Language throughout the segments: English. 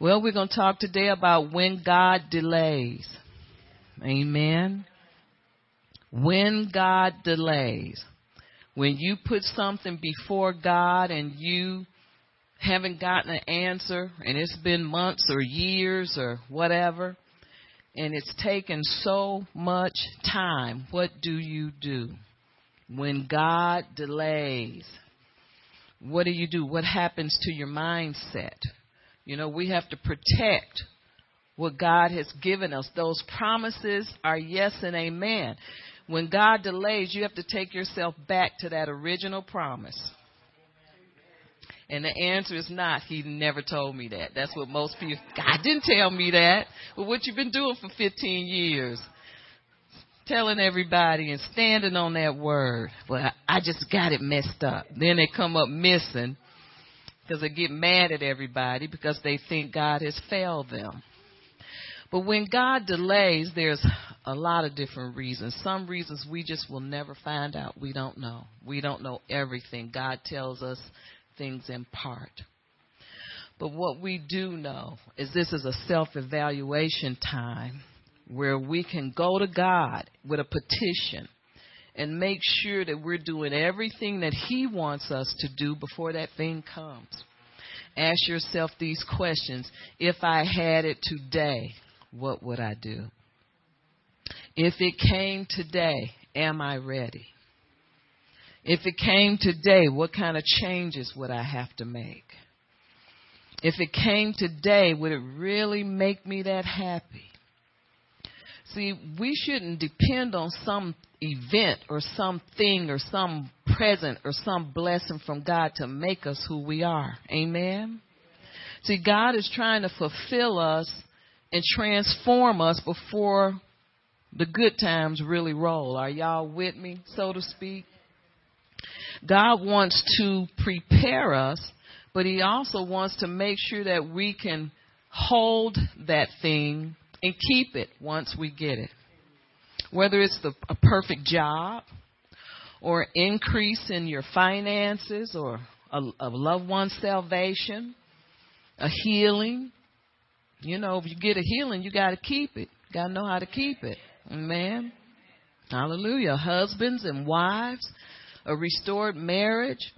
Well, we're going to talk today about when God delays. Amen. When God delays. When you put something before God and you haven't gotten an answer and it's been months or years or whatever and it's taken so much time, what do you do? When God delays, what do you do? What happens to your mindset? You know, we have to protect what God has given us. Those promises are yes and amen. When God delays, you have to take yourself back to that original promise. And the answer is not, he never told me that. That's what most people, God didn't tell me that. Well, what you've been doing for 15 years? Telling everybody and standing on that word. Well, I just got it messed up. Then they come up missing because they get mad at everybody because they think God has failed them. But when God delays, there's a lot of different reasons. Some reasons we just will never find out. We don't know. We don't know everything. God tells us things in part. But what we do know is this is a self evaluation time where we can go to God with a petition and make sure that we're doing everything that He wants us to do before that thing comes. Ask yourself these questions. If I had it today, what would I do? If it came today, am I ready? If it came today, what kind of changes would I have to make? If it came today, would it really make me that happy? See, we shouldn't depend on some event or something or some present or some blessing from God to make us who we are. Amen? See, God is trying to fulfill us and transform us before the good times really roll. Are y'all with me, so to speak? God wants to prepare us, but He also wants to make sure that we can hold that thing and keep it once we get it. Whether it's the, a perfect job, or increase in your finances, or a, a loved one's salvation, a healing. You know, if you get a healing, you got to keep it. Got to know how to keep it. Amen. Hallelujah. Husbands and wives, a restored marriage.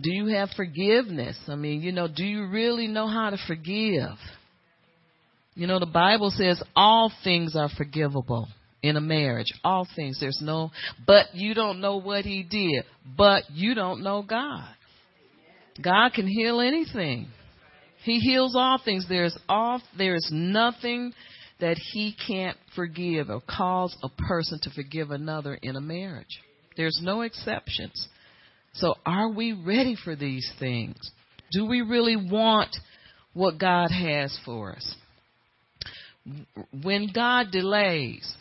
Do you have forgiveness? I mean, you know, do you really know how to forgive? You know, the Bible says all things are forgivable in a marriage. All things. There's no, but you don't know what he did. But you don't know God. God can heal anything. He heals all things. There's all, there's nothing that he can't forgive or cause a person to forgive another in a marriage. There's no exceptions. So are we ready for these things? Do we really want what God has for us? When God delays,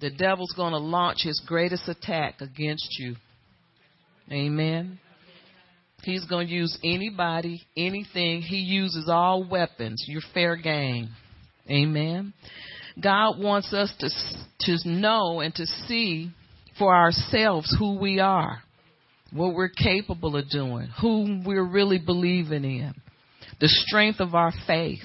the devil's going to launch his greatest attack against you. Amen. He's going to use anybody, anything. He uses all weapons. You're fair game. Amen. God wants us to to know and to see for ourselves who we are, what we're capable of doing, who we're really believing in, the strength of our faith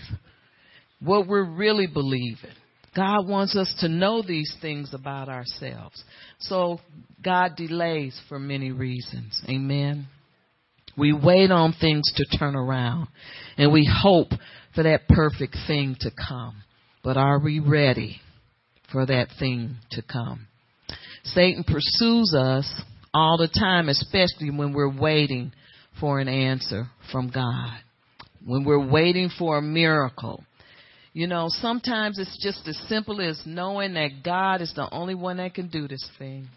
what we're really believing. God wants us to know these things about ourselves. So God delays for many reasons. Amen. We wait on things to turn around and we hope for that perfect thing to come. But are we ready for that thing to come? Satan pursues us all the time, especially when we're waiting for an answer from God. When we're waiting for a miracle you know, sometimes it's just as simple as knowing that God is the only one that can do this thing.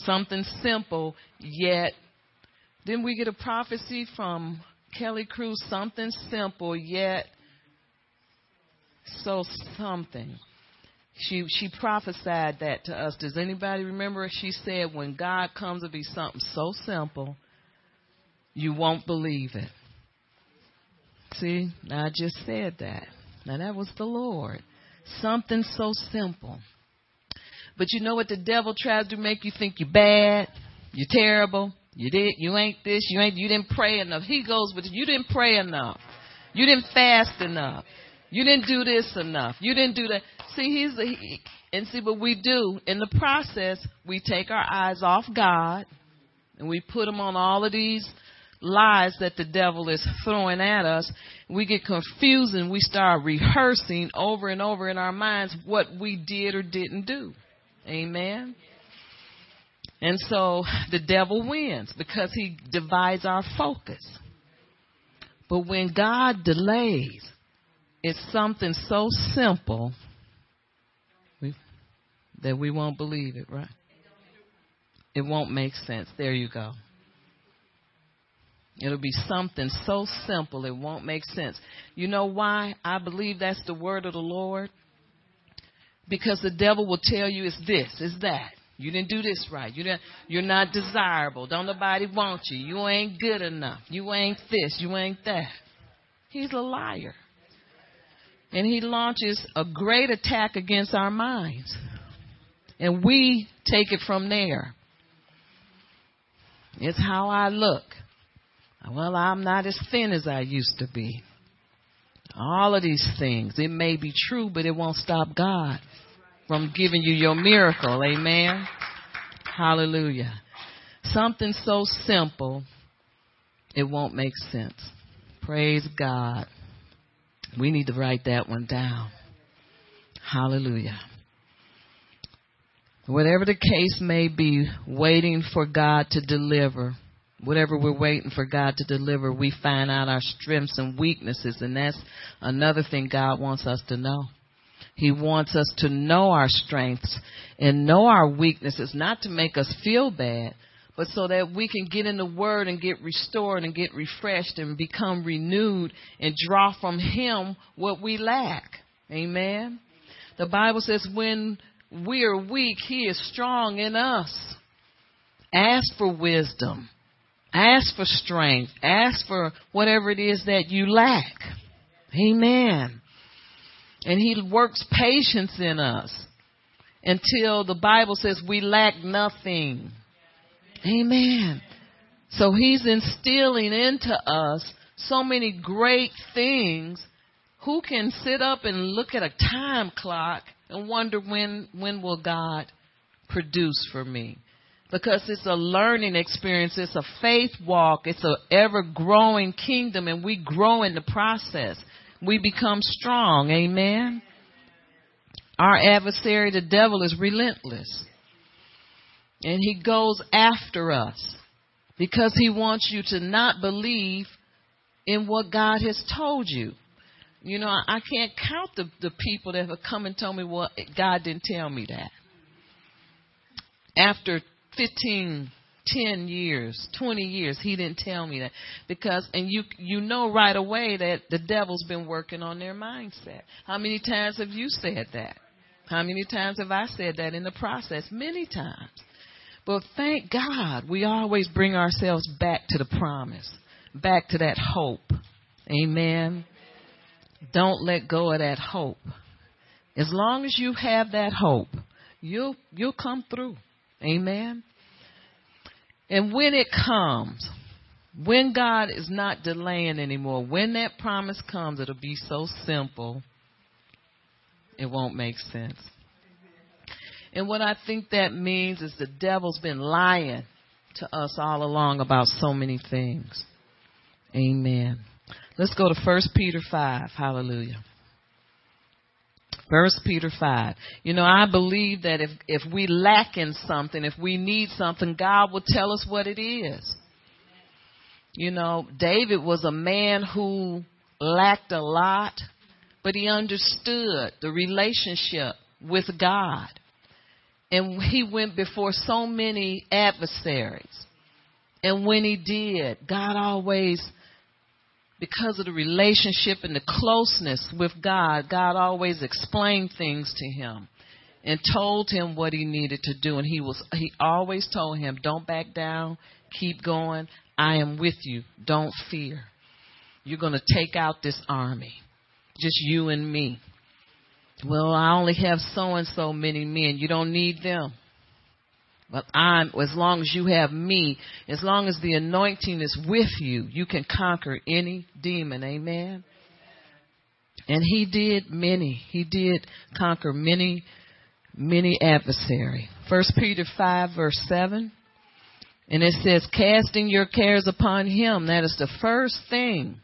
Something simple, yet. Then we get a prophecy from Kelly Cruz, something simple, yet so something. She she prophesied that to us. Does anybody remember? She said, "When God comes to be something so simple, you won't believe it." See, I just said that. Now that was the Lord. Something so simple. But you know what the devil tries to make you think you're bad, you're terrible, you did, you ain't this, you ain't, you didn't pray enough. He goes, but you didn't pray enough. You didn't fast enough. You didn't do this enough. You didn't do that. See, he's he, and see what we do in the process. We take our eyes off God and we put them on all of these lies that the devil is throwing at us. We get confused and we start rehearsing over and over in our minds what we did or didn't do. Amen. And so the devil wins because he divides our focus. But when God delays, it's something so simple that we won't believe it, right? It won't make sense. There you go. It'll be something so simple it won't make sense. You know why I believe that's the word of the Lord? Because the devil will tell you it's this, it's that. You didn't do this right. You didn't, you're not desirable. Don't nobody want you. You ain't good enough. You ain't this. You ain't that. He's a liar. And he launches a great attack against our minds. And we take it from there. It's how I look. Well, I'm not as thin as I used to be. All of these things. It may be true, but it won't stop God from giving you your miracle. Amen. Hallelujah. Something so simple, it won't make sense. Praise God. We need to write that one down. Hallelujah. Whatever the case may be, waiting for God to deliver, whatever we're waiting for God to deliver, we find out our strengths and weaknesses, and that's another thing God wants us to know. He wants us to know our strengths and know our weaknesses, not to make us feel bad, but so that we can get in the Word and get restored and get refreshed and become renewed and draw from Him what we lack. Amen. The Bible says when we are weak, He is strong in us. Ask for wisdom. Ask for strength. Ask for whatever it is that you lack. Amen. And He works patience in us until the Bible says we lack nothing. Amen. So He's instilling into us so many great things. Who can sit up and look at a time clock and wonder when when will God produce for me? Because it's a learning experience, it's a faith walk, it's an ever growing kingdom and we grow in the process. We become strong. Amen. Our adversary, the devil, is relentless. And he goes after us because he wants you to not believe in what God has told you. You know, I can't count the, the people that have come and told me, well, God didn't tell me that. After 15, 10 years, 20 years, he didn't tell me that. Because, and you, you know right away that the devil's been working on their mindset. How many times have you said that? How many times have I said that in the process? Many times. But thank God we always bring ourselves back to the promise, back to that hope. Amen. Don't let go of that hope. As long as you have that hope, you'll you'll come through. Amen. And when it comes, when God is not delaying anymore, when that promise comes, it'll be so simple, it won't make sense. And what I think that means is the devil's been lying to us all along about so many things. Amen. Let's go to 1 Peter 5. Hallelujah. 1 Peter 5. You know, I believe that if, if we lack in something, if we need something, God will tell us what it is. You know, David was a man who lacked a lot, but he understood the relationship with God. And he went before so many adversaries. And when he did, God always because of the relationship and the closeness with God, God always explained things to him and told him what he needed to do. And he was he always told him don't back down. Keep going. I am with you. Don't fear. You're going to take out this army. Just you and me. Well i only have so and so many men. You don't need them but I'm, as long as you have me, as long as the anointing is with you, you can conquer any demon. Amen. And he did many. He did conquer many, many adversary. First Peter 5 verse 7. And it says, casting your cares upon him. That is the first thing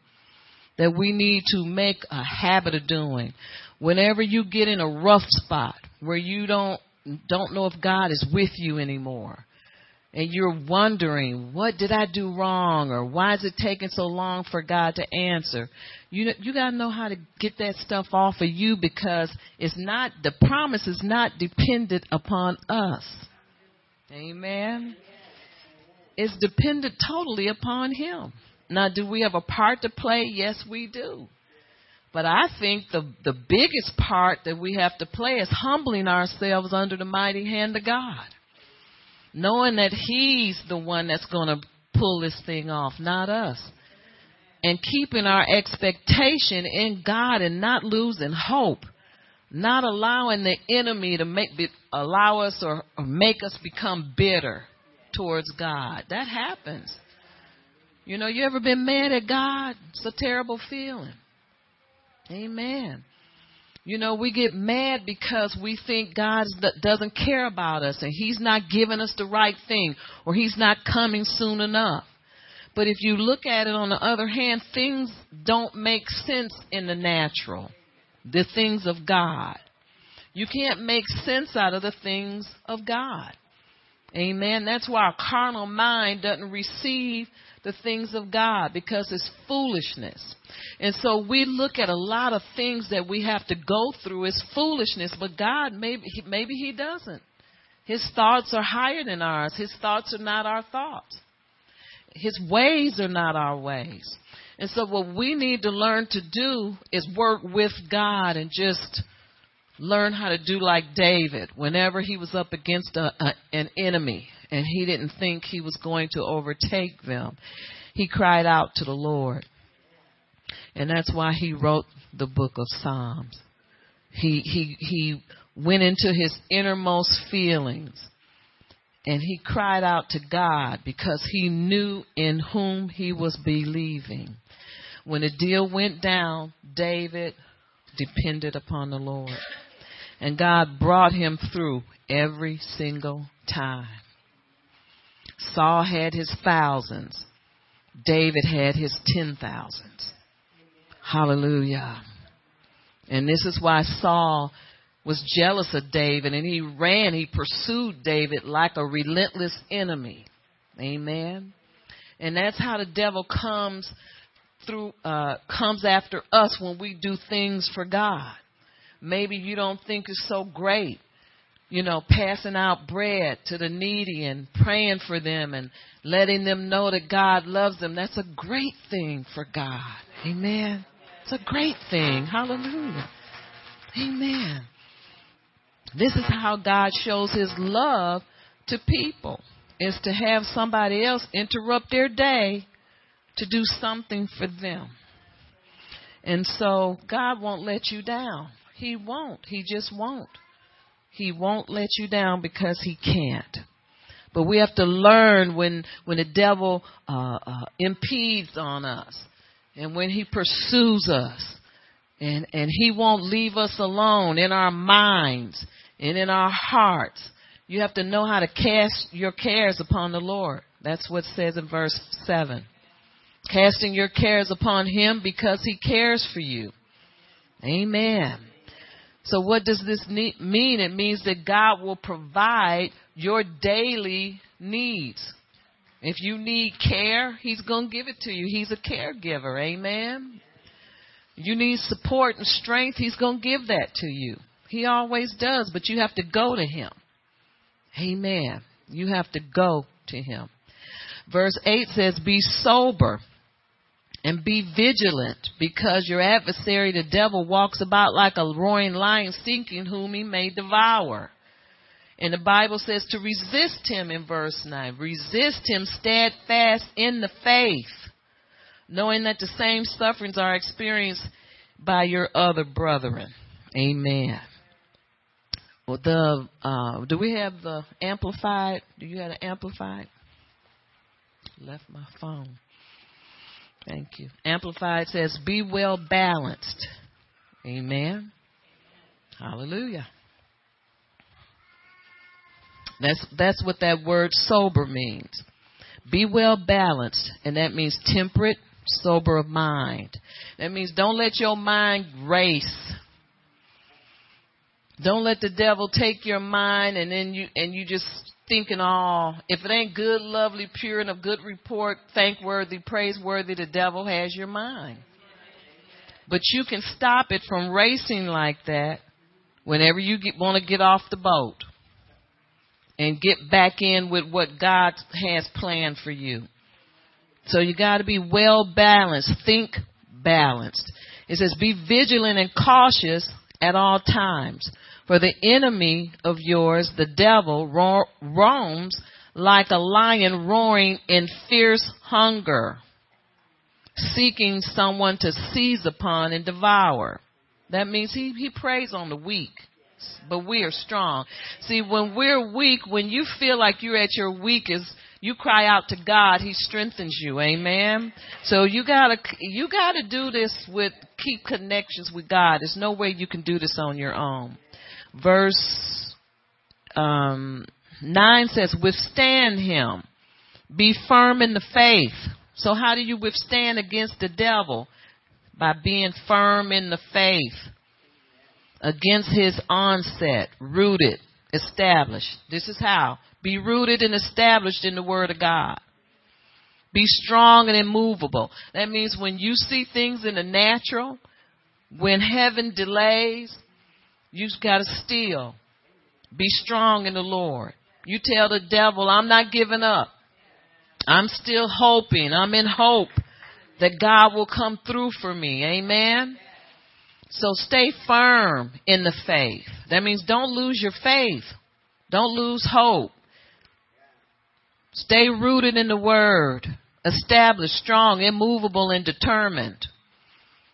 that we need to make a habit of doing. Whenever you get in a rough spot where you don't, don't know if God is with you anymore, and you're wondering, what did I do wrong or why is it taking so long for God to answer? You you got to know how to get that stuff off of you because it's not the promise is not dependent upon us. Amen. It's dependent totally upon him. Now, do we have a part to play? Yes, we do. But I think the the biggest part that we have to play is humbling ourselves under the mighty hand of God knowing that He's the one that's going to pull this thing off, not us. And keeping our expectation in God and not losing hope. Not allowing the enemy to make allow us or, or make us become bitter towards God. That happens. You know, you ever been mad at God? It's a terrible feeling. Amen. You know, we get mad because we think God doesn't care about us and He's not giving us the right thing or He's not coming soon enough. But if you look at it on the other hand, things don't make sense in the natural. The things of God. You can't make sense out of the things of God. Amen. That's why our carnal mind doesn't receive the things of God because it's foolishness. And so we look at a lot of things that we have to go through as foolishness, but God maybe maybe he doesn't. His thoughts are higher than ours. His thoughts are not our thoughts. His ways are not our ways. And so what we need to learn to do is work with God and just learn how to do like David whenever he was up against a, a, an enemy and he didn't think he was going to overtake them. He cried out to the Lord. And that's why he wrote the book of Psalms. He, he, he went into his innermost feelings and he cried out to God because he knew in whom he was believing. When the deal went down, David depended upon the Lord. And God brought him through every single time. Saul had his thousands. David had his ten thousands. Hallelujah. And this is why Saul was jealous of David and he ran, he pursued David like a relentless enemy. Amen. And that's how the devil comes through, uh, comes after us when we do things for God. Maybe you don't think it's so great, you know, passing out bread to the needy and praying for them and letting them know that God loves them. That's a great thing for God. Amen. It's a great thing. Hallelujah. Amen. This is how God shows his love to people is to have somebody else interrupt their day to do something for them. And so God won't let you down. He won't. He just won't. He won't let you down because he can't. But we have to learn when when the devil uh, uh, impedes on us and when he pursues us and, and he won't leave us alone in our minds and in our hearts. You have to know how to cast your cares upon the Lord. That's what says in verse 7. Casting your cares upon him because he cares for you. Amen. So what does this mean? It means that God will provide your daily needs. If you need care, He's going to give it to you. He's a caregiver. Amen. You need support and strength, He's going to give that to you. He always does, but you have to go to Him. Amen. You have to go to Him. Verse 8 says, Be sober and be vigilant because your adversary, the devil, walks about like a roaring lion seeking whom he may devour. And the Bible says to resist him in verse 9. Resist him steadfast in the faith, knowing that the same sufferings are experienced by your other brethren. Amen. Well, the uh, do we have the amplified? Do you have the amplified? Left my phone. Thank you. Amplified says, "Be well balanced." Amen. Hallelujah. That's that's what that word sober means. Be well balanced, and that means temperate, sober of mind. That means don't let your mind race. Don't let the devil take your mind and then you and you just thinking oh, if it ain't good, lovely, pure and of good report, thankworthy, praiseworthy, the devil has your mind. But you can stop it from racing like that whenever you want to get off the boat and get back in with what God has planned for you. So you got to be well balanced. Think balanced. It says, be vigilant and cautious at all times. For the enemy of yours, the devil, ro- roams like a lion roaring in fierce hunger, seeking someone to seize upon and devour. That means he, he preys on the weak but we are strong. See, when we're weak, when you feel like you're at your weakest, you cry out to God, He strengthens you. Amen. So you gotta, you gotta do this with, keep connections with God. There's no way you can do this on your own. Verse, um, 9 says, withstand Him. Be firm in the faith. So how do you withstand against the devil? By being firm in the faith against his onset, rooted, established. This is how. Be rooted and established in the Word of God. Be strong and immovable. That means when you see things in the natural, when heaven delays, you have got to still. Be strong in the Lord. You tell the devil, I'm not giving up. I'm still hoping. I'm in hope that God will come through for me. Amen. So stay firm in the faith. That means don't lose your faith. Don't lose hope. Stay rooted in the word. Established, strong, immovable, and determined.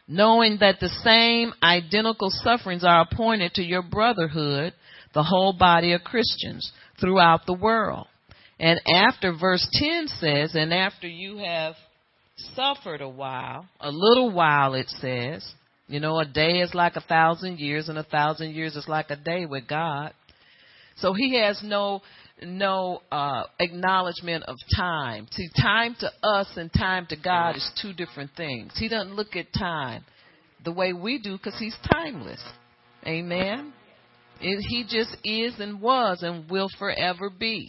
Knowing that the same identical sufferings are appointed to your brotherhood, the whole body of Christians throughout the world. And after verse 10 says, and after you have suffered a while, a little while it says, you know, a day is like a thousand years, and a thousand years is like a day with God. So He has no no uh, acknowledgement of time. See, time to us and time to God is two different things. He doesn't look at time the way we do because He's timeless. Amen. It, he just is and was and will forever be.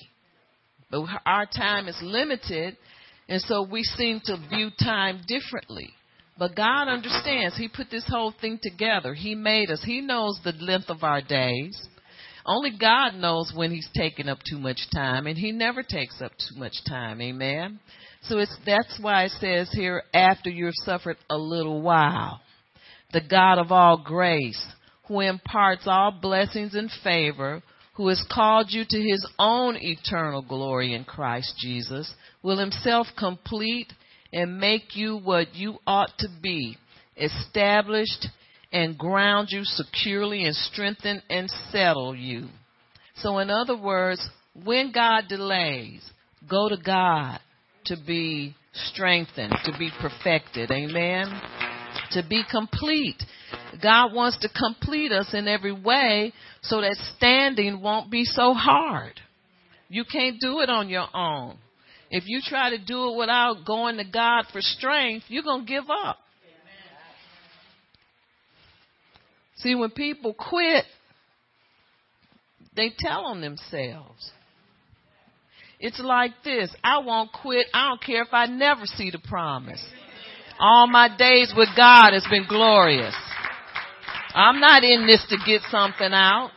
But our time is limited, and so we seem to view time differently. But God understands. He put this whole thing together. He made us. He knows the length of our days. Only God knows when He's taking up too much time, and He never takes up too much time. Amen. So it's that's why it says here, after you've suffered a little while, the God of all grace, who imparts all blessings and favor, who has called you to His own eternal glory in Christ Jesus, will Himself complete and make you what you ought to be, established and ground you securely and strengthen and settle you. So in other words, when God delays, go to God to be strengthened, to be perfected. Amen. To be complete. God wants to complete us in every way so that standing won't be so hard. You can't do it on your own. If you try to do it without going to God for strength, you're going to give up. See, when people quit, they tell on themselves. It's like this I won't quit. I don't care if I never see the promise. All my days with God has been glorious. I'm not in this to get something out.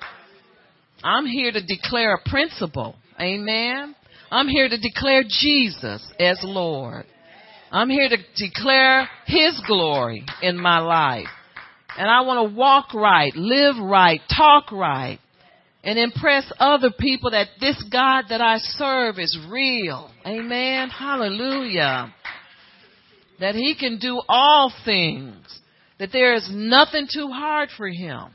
I'm here to declare a principle. Amen. I'm here to declare Jesus as Lord. I'm here to declare His glory in my life. And I want to walk right, live right, talk right, and impress other people that this God that I serve is real. Amen. Hallelujah. That He can do all things. That there is nothing too hard for Him.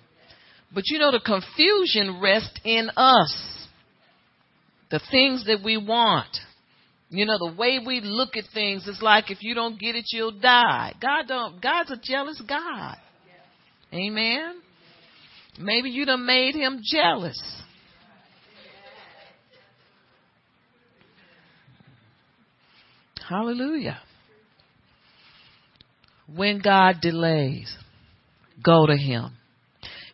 But you know, the confusion rests in us the things that we want. You know, the way we look at things is like if you don't get it, you'll die. God don't, God's a jealous God. Amen. Maybe you done made him jealous. Hallelujah. When God delays, go to him.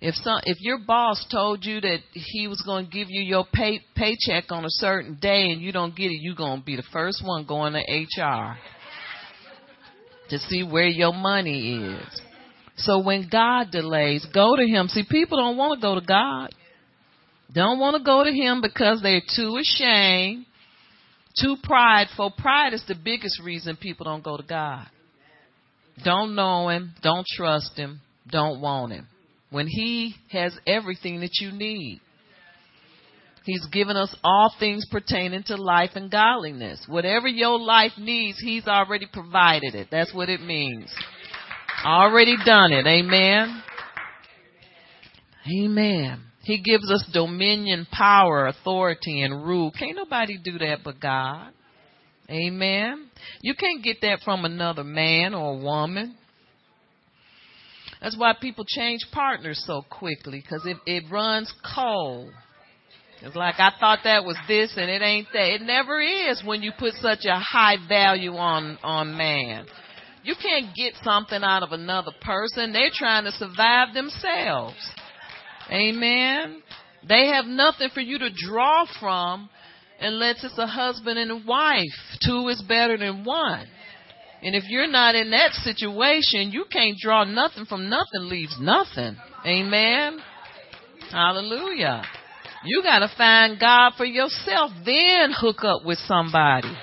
If some, if your boss told you that he was going to give you your pay, paycheck on a certain day and you don't get it, you're going to be the first one going to HR to see where your money is. So when God delays, go to him. See, people don't want to go to God. Don't want to go to him because they're too ashamed, too prideful. Pride is the biggest reason people don't go to God. Don't know him, don't trust him, don't want him. When he has everything that you need. He's given us all things pertaining to life and godliness. Whatever your life needs, He's already provided it. That's what it means. Already done it. Amen. Amen. He gives us dominion, power, authority, and rule. Can't nobody do that but God. Amen. You can't get that from another man or woman. That's why people change partners so quickly because it, it runs cold. It's like I thought that was this and it ain't that. It never is when you put such a high value on on man. You can't get something out of another person. They're trying to survive themselves. Amen. They have nothing for you to draw from unless it's a husband and a wife. Two is better than one. And if you're not in that situation, you can't draw nothing from nothing leaves nothing. Amen. Hallelujah. You got to find God for yourself, then hook up with somebody.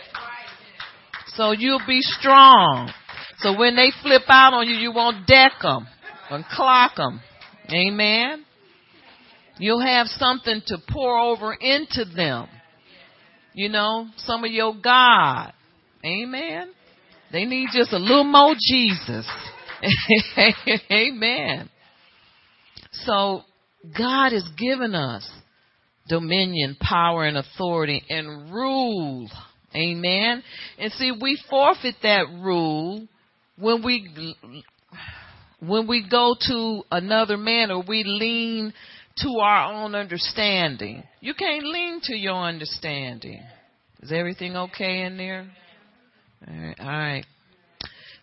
So you'll be strong. So when they flip out on you, you won't deck them and clock them. Amen. You'll have something to pour over into them. You know, some of your God. Amen. They need just a little more Jesus. Amen. So God has given us dominion, power, and authority and rule. Amen. And see, we forfeit that rule when we when we go to another man or we lean to our own understanding. You can't lean to your understanding. Is everything okay in there? All right. All right.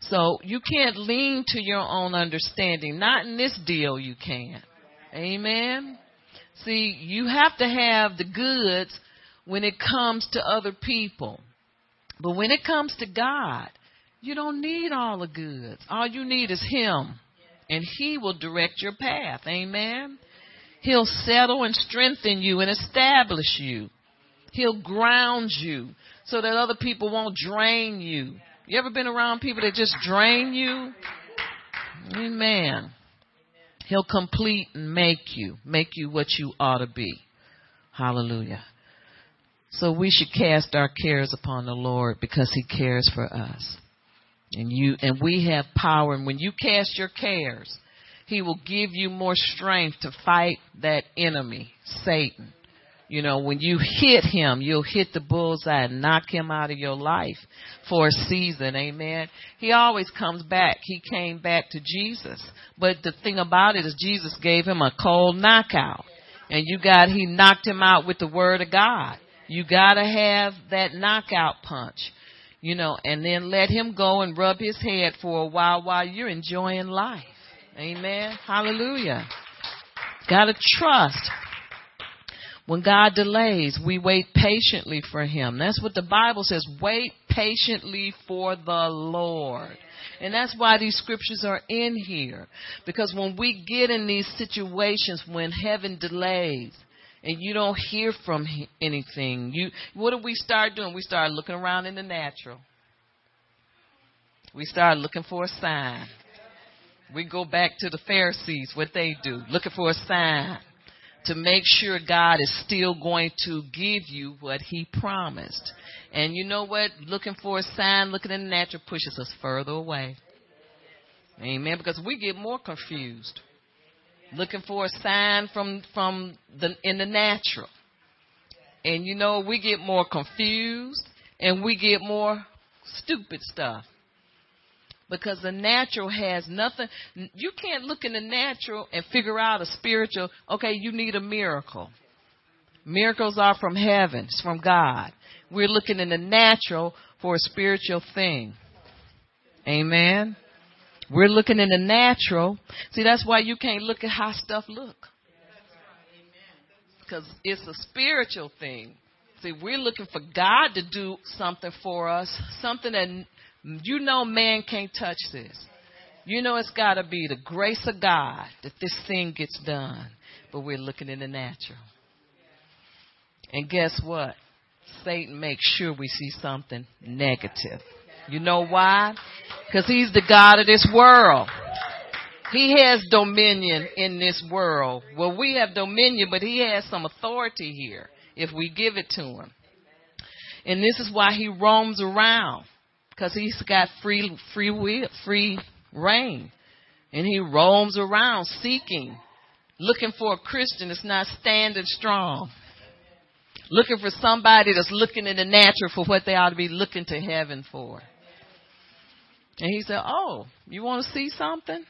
So you can't lean to your own understanding. Not in this deal you can't. Amen. See, you have to have the goods when it comes to other people. But when it comes to God, you don't need all the goods. All you need is Him. And He will direct your path. Amen. He'll settle and strengthen you and establish you. He'll ground you so that other people won't drain you. You ever been around people that just drain you? Amen. He'll complete and make you, make you what you ought to be. Hallelujah. So we should cast our cares upon the Lord because he cares for us. And you and we have power and when you cast your cares, he will give you more strength to fight that enemy, Satan. You know, when you hit him, you'll hit the bullseye and knock him out of your life for a season. Amen. He always comes back. He came back to Jesus. But the thing about it is Jesus gave him a cold knockout. And you got, he knocked him out with the word of God. You gotta have that knockout punch. You know, and then let him go and rub his head for a while while you're enjoying life. Amen. Hallelujah. Gotta trust when God delays, we wait patiently for Him. That's what the Bible says. Wait patiently for the Lord. And that's why these scriptures are in here. Because when we get in these situations when heaven delays, and you don't hear from anything, you what do we start doing? We start looking around in the natural. We start looking for a sign. We go back to the Pharisees, what they do, looking for a sign to make sure God is still going to give you what He promised. And you know what? Looking for a sign, looking in the natural pushes us further away. Amen. Because we get more confused. Looking for a sign from from the in the natural. And you know, we get more confused and we get more stupid stuff. because the natural has nothing. You can't look in the natural and figure out a spiritual. Okay, you need a miracle. Miracles are from heaven. It's from God. We're looking in the natural for a spiritual thing. Amen. We're looking in the natural. See, that's why you can't look at how stuff look. Because it's a spiritual thing. See, we're looking for God to do something for us, something that you know man can't touch this. You know it's got to be the grace of God that this thing gets done. But we're looking in the natural. And guess what? Satan makes sure we see something negative. You know why? Because he's the God of this world. He has dominion in this world. Well, we have dominion, but he has some authority here if we give it to him. And this is why he roams around because he's got free free will, free rein. And he roams around seeking, looking for a Christian that's not standing strong. Looking for somebody that's looking in the natural for what they ought to be looking to heaven for. And he said, Oh, you want to see something?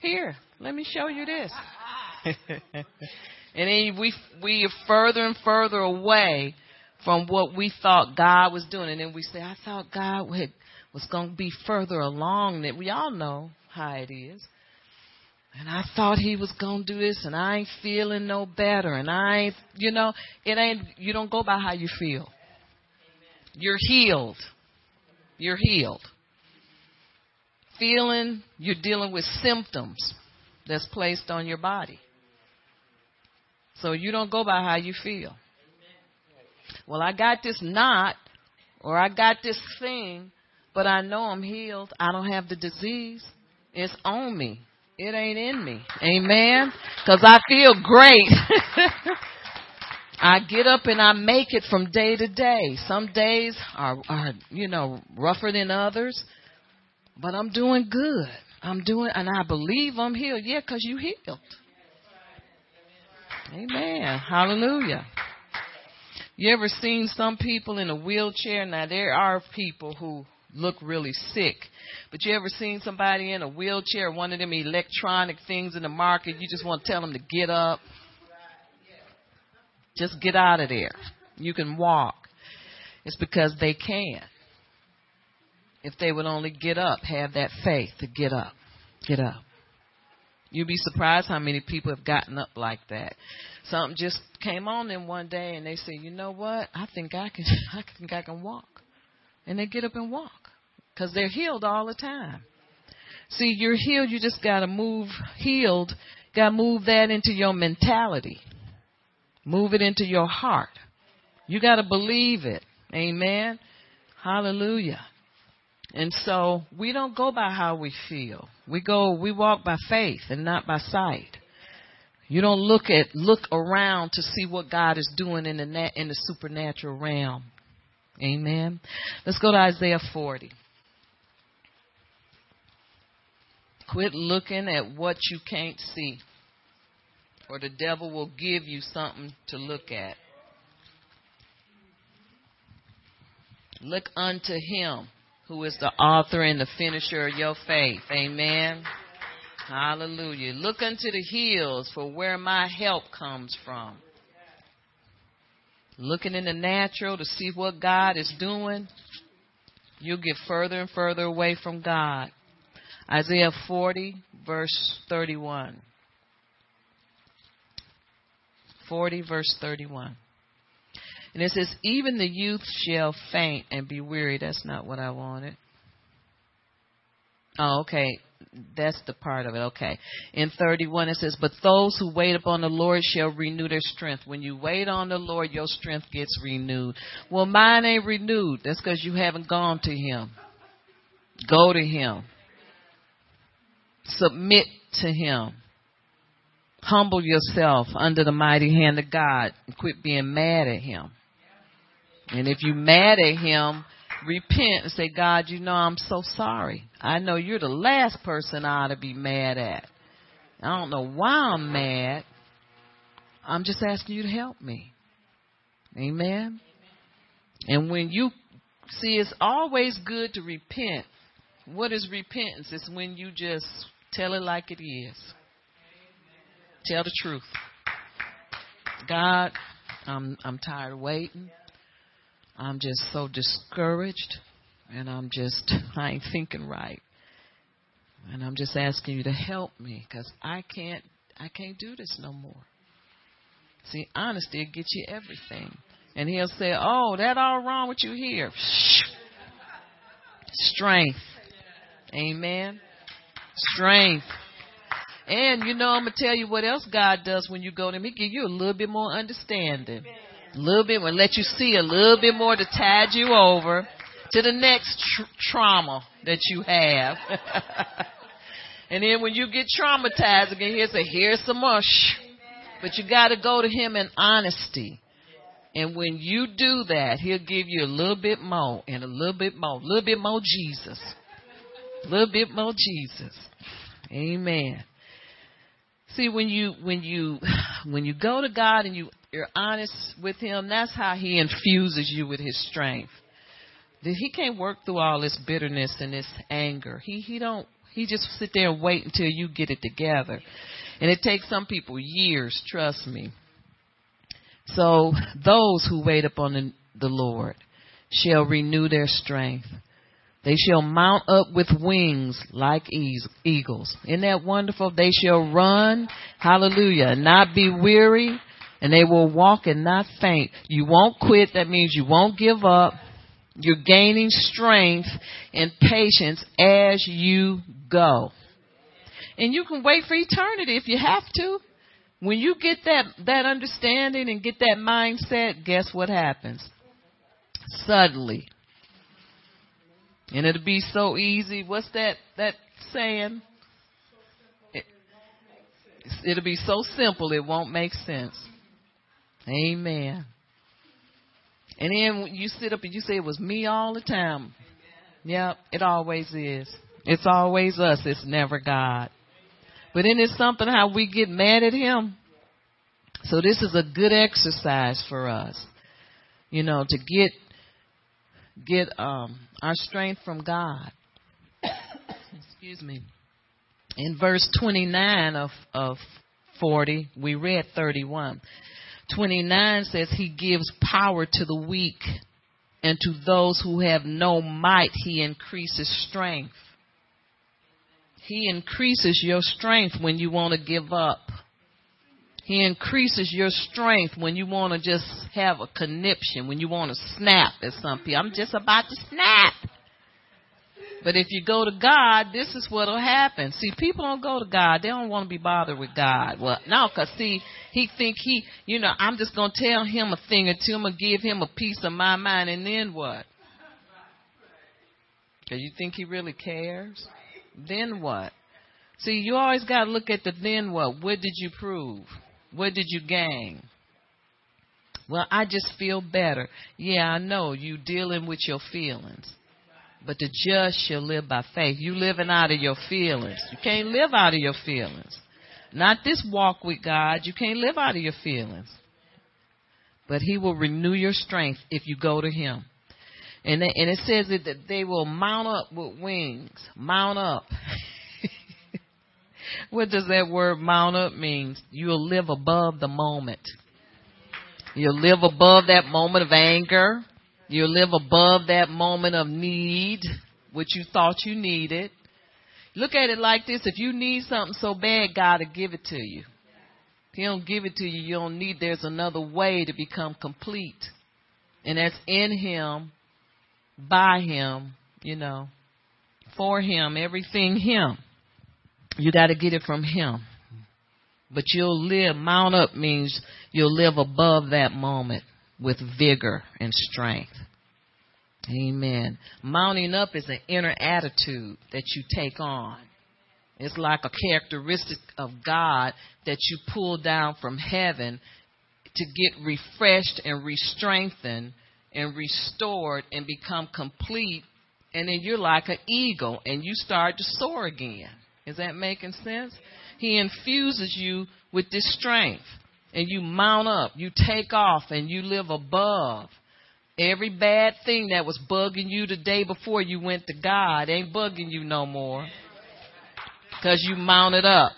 Here, let me show you this. and then we we are further and further away from what we thought God was doing. And then we say, I thought God had, was going to be further along. That we all know how it is. And I thought he was going to do this, and I ain't feeling no better. And I ain't, you know, it ain't, you don't go by how you feel. You're healed. You're healed feeling, you're dealing with symptoms that's placed on your body. So you don't go by how you feel. Well, I got this knot or I got this thing, but I know I'm healed. I don't have the disease. It's on me. It ain't in me. Amen. Cause I feel great. I get up and I make it from day to day. Some days are, are, you know, rougher than others. But I'm doing good. I'm doing, and I believe I'm healed. Yeah, because you healed. Amen. Hallelujah. You ever seen some people in a wheelchair? Now there are people who look really sick. But you ever seen somebody in a wheelchair, one of them electronic things in the market, you just want to tell them to get up? Just get out of there. You can walk. It's because they can if they would only get up, have that faith to get up. Get up. You'd be surprised how many people have gotten up like that. Something just came on them one day and they say, "You know what? I think I can I think I can walk." And they get up and walk cuz they're healed all the time. See, you're healed, you just got to move healed, got to move that into your mentality. Move it into your heart. You got to believe it. Amen. Hallelujah. And so we don't go by how we feel. We go, we walk by faith and not by sight. You don't look at, look around to see what God is doing in the, in the supernatural realm. Amen. Let's go to Isaiah 40. Quit looking at what you can't see, or the devil will give you something to look at. Look unto him who is the author and the finisher of your faith. Amen. Hallelujah. Look unto the hills for where my help comes from. Looking in the natural to see what God is doing, you'll get further and further away from God. Isaiah 40, verse 31. 40, verse 31. And it says, even the youth shall faint and be weary. That's not what I wanted. Oh, okay. That's the part of it. Okay. In 31, it says, But those who wait upon the Lord shall renew their strength. When you wait on the Lord, your strength gets renewed. Well, mine ain't renewed. That's because you haven't gone to Him. Go to Him. Submit to Him. Humble yourself under the mighty hand of God and quit being mad at Him. And if you're mad at him, repent and say, God, you know I'm so sorry. I know you're the last person I ought to be mad at. I don't know why I'm mad. I'm just asking you to help me. Amen. And when you see, it's always good to repent What is repentance? It's when you just tell it like it is. Tell the truth. God, I'm I'm tired of waiting. I'm just so discouraged and I'm just I ain't thinking right. And I'm just asking you to help me cuz I can't I can't do this no more. See, honesty will get you everything. And he'll say, "Oh, that all wrong with you here." Strength. Amen. Strength. And you know, I'm gonna tell you what else God does when you go to Him. He give you a little bit more understanding, a little bit, and let you see a little bit more to tide you over to the next tr- trauma that you have. and then when you get traumatized again, He'll say, "Here's some more." Shh. But you got to go to Him in honesty. And when you do that, He'll give you a little bit more and a little bit more, a little bit more Jesus. A little bit more Jesus. Amen. See, when you when you when you go to God and you you're honest with Him, that's how He infuses you with His strength. He can't work through all this bitterness and this anger. He He don't. He just sit there and wait until you get it together, and it takes some people years. Trust me. So those who wait upon the, the Lord shall renew their strength. They shall mount up with wings like eagles. Isn't that wonderful? They shall run, hallelujah, and not be weary, and they will walk and not faint. You won't quit. That means you won't give up. You're gaining strength and patience as you go. And you can wait for eternity if you have to. When you get that, that understanding and get that mindset, guess what happens? Suddenly, and it'll be so easy. What's that that saying? It, it'll be so simple it won't make sense. Amen. And then you sit up and you say it was me all the time. Yep, it always is. It's always us. It's never God. But then it's something how we get mad at Him. So this is a good exercise for us. You know, to get get um, our strength from God. Excuse me. In verse 29 of, of 40, we read 31. 29 says, He gives power to the weak, and to those who have no might, He increases strength. He increases your strength when you want to give up. He increases your strength when you want to just have a conniption, when you want to snap at something. I'm just about to snap. But if you go to God, this is what'll happen. See, people don't go to God. They don't want to be bothered with God. Well, no, cause see, he think he, you know, I'm just gonna tell him a thing or two. I'm gonna give him a piece of my mind, and then what? Cause you think he really cares? Then what? See, you always gotta look at the then what. What did you prove? What did you gain? Well, I just feel better. Yeah, I know you dealing with your feelings. But the just shall live by faith. You living out of your feelings. You can't live out of your feelings. Not this walk with God. You can't live out of your feelings. But He will renew your strength if you go to Him. And, and it says that they will mount up with wings. Mount up. What does that word mount up mean? You'll live above the moment. You'll live above that moment of anger. You'll live above that moment of need, which you thought you needed. Look at it like this. If you need something so bad, God will give it to you. If He don't give it to you, you don't need, there's another way to become complete. And that's in Him, by Him, you know, for Him, everything Him. You got to get it from Him. But you'll live, mount up means you'll live above that moment with vigor and strength. Amen. Mounting up is an inner attitude that you take on. It's like a characteristic of God that you pull down from heaven to get refreshed and re-strengthened and restored and become complete. And then you're like an eagle and you start to soar again. Is that making sense? He infuses you with this strength and you mount up, you take off and you live above Every bad thing that was bugging you the day before you went to God ain't bugging you no more. Cause you mounted up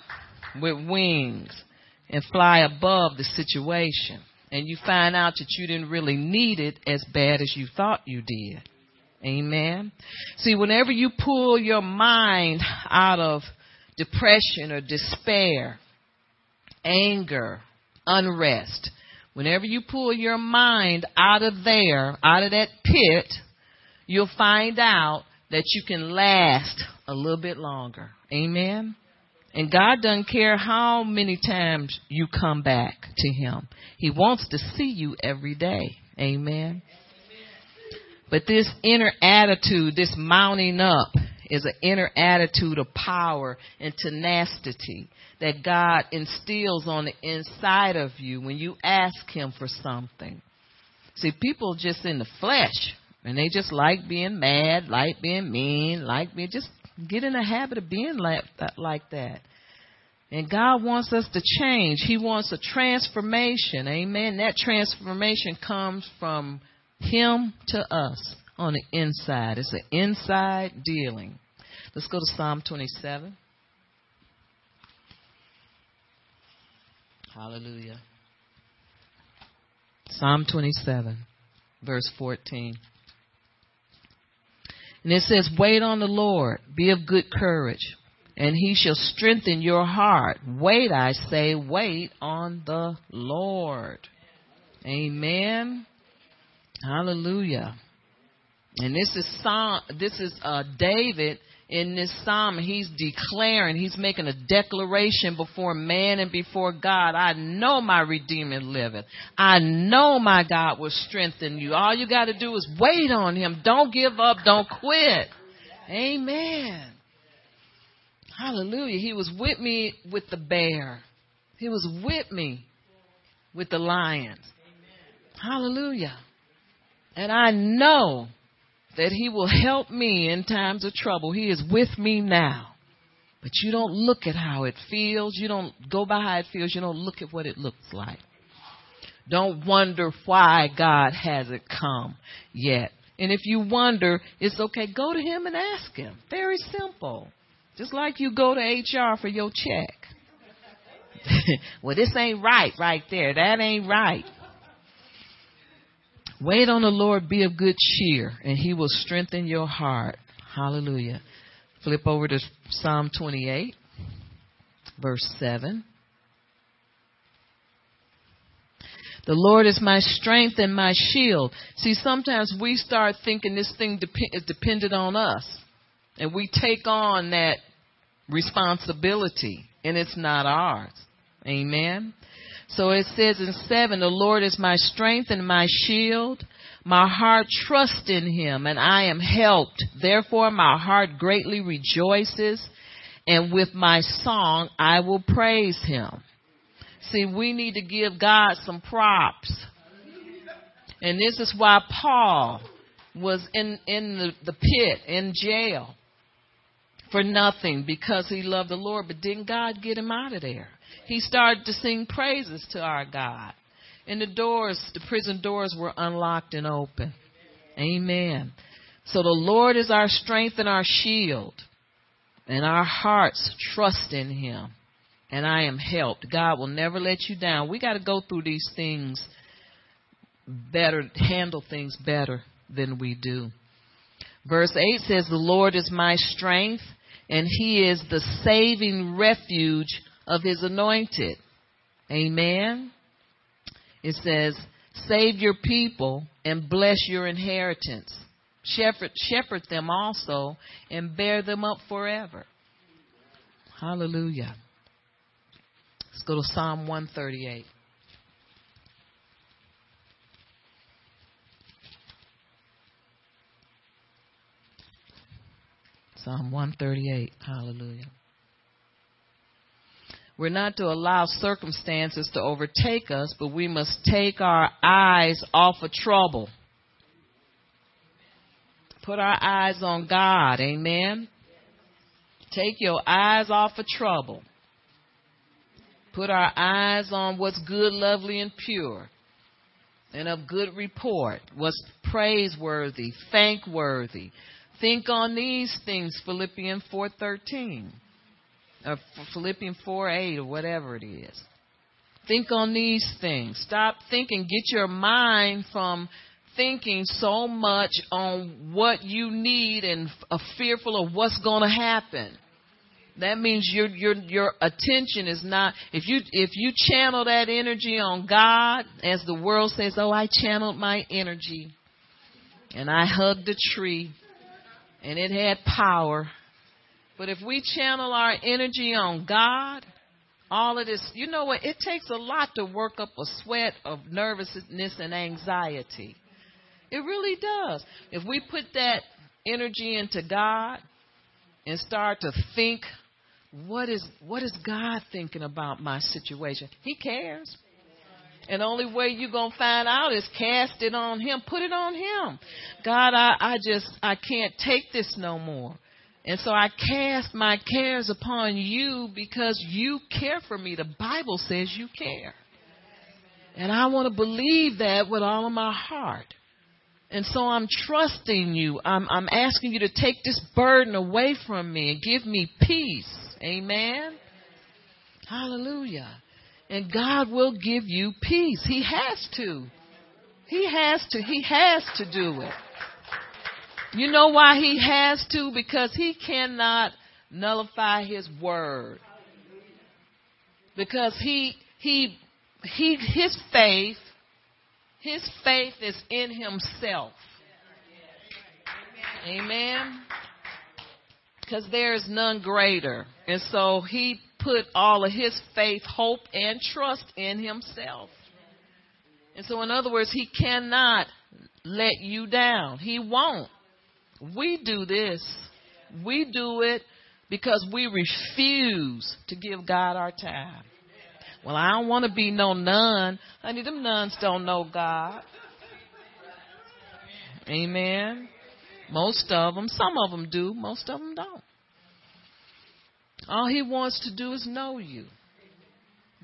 with wings and fly above the situation. And you find out that you didn't really need it as bad as you thought you did. Amen. See, whenever you pull your mind out of depression or despair, anger, unrest, Whenever you pull your mind out of there, out of that pit, you'll find out that you can last a little bit longer. Amen. And God doesn't care how many times you come back to Him. He wants to see you every day. Amen. But this inner attitude, this mounting up, is an inner attitude of power and tenacity that God instills on the inside of you when you ask Him for something. See, people just in the flesh, and they just like being mad, like being mean, like being just get in the habit of being like that, like that. And God wants us to change. He wants a transformation. Amen. That transformation comes from Him to us on the inside. It's an inside dealing. Let's go to Psalm 27. Hallelujah. Psalm 27, verse 14. And it says, Wait on the Lord, be of good courage, and he shall strengthen your heart. Wait, I say, wait on the Lord. Amen. Hallelujah. And this is Psalm, this is uh, David in this psalm, he's declaring, he's making a declaration before man and before God. I know my Redeemer liveth. I know my God will strengthen you. All you got to do is wait on him. Don't give up. Don't quit. Amen. Hallelujah. He was with me with the bear. He was with me with the lions. Hallelujah. And I know that He will help me in times of trouble. He is with me now. But you don't look at how it feels. You don't go by how it feels. You don't look at what it looks like. Don't wonder why God hasn't come yet. And if you wonder, it's okay. Go to Him and ask Him. Very simple. Just like you go to HR for your check. well, this ain't right right there. That ain't right. Wait on the Lord, be of good cheer, and he will strengthen your heart. Hallelujah. Flip over to Psalm 28, verse 7. The Lord is my strength and my shield. See, sometimes we start thinking this thing is dependent on us, and we take on that responsibility, and it's not ours. Amen. So it says in 7, the Lord is my strength and my shield. My heart trusts in him and I am helped. Therefore my heart greatly rejoices and with my song I will praise him. See, we need to give God some props. And this is why Paul was in, in the, the pit, in jail, for nothing because he loved the Lord. But didn't God get him out of there? he started to sing praises to our God. And the doors, the prison doors were unlocked and open. Amen. So the Lord is our strength and our shield. And our hearts trust in him. And I am helped. God will never let you down. We got to go through these things better, handle things better than we do. Verse 8 says, The Lord is my strength, and he is the saving refuge of his anointed. Amen. It says, save your people and bless your inheritance. Shepherd, shepherd them also and bear them up forever. Hallelujah. Let's go to Psalm 138. Psalm 138. Hallelujah. We're not to allow circumstances to overtake us, but we must take our eyes off of trouble. Put our eyes on God. Amen. Take your eyes off of trouble. Put our eyes on what's good, lovely, and pure, and of good report, what's praiseworthy, thankworthy. Think on these things, Philippians 4:13 or Philippians 4:8 or whatever it is. Think on these things. Stop thinking. Get your mind from thinking so much on what you need and are fearful of what's going to happen. That means your your your attention is not if you if you channel that energy on God, as the world says, "Oh, I channeled my energy, and I hugged a tree, and it had power." But if we channel our energy on God, all of this, you know what? It takes a lot to work up a sweat of nervousness and anxiety. It really does. If we put that energy into God and start to think, what is what is God thinking about my situation? He cares. And the only way you're going to find out is cast it on him. Put it on him. God, I, I just, I can't take this no more. And so I cast my cares upon you because you care for me. The Bible says you care. And I want to believe that with all of my heart. And so I'm trusting you. I'm, I'm asking you to take this burden away from me and give me peace. Amen. Hallelujah. And God will give you peace. He has to. He has to. He has to do it. You know why he has to? Because he cannot nullify his word. Because he he he his faith his faith is in himself. Amen. Because there is none greater. And so he put all of his faith, hope, and trust in himself. And so, in other words, he cannot let you down. He won't. We do this. We do it because we refuse to give God our time. Well, I don't want to be no nun. Honey, them nuns don't know God. Amen. Most of them, some of them do, most of them don't. All he wants to do is know you.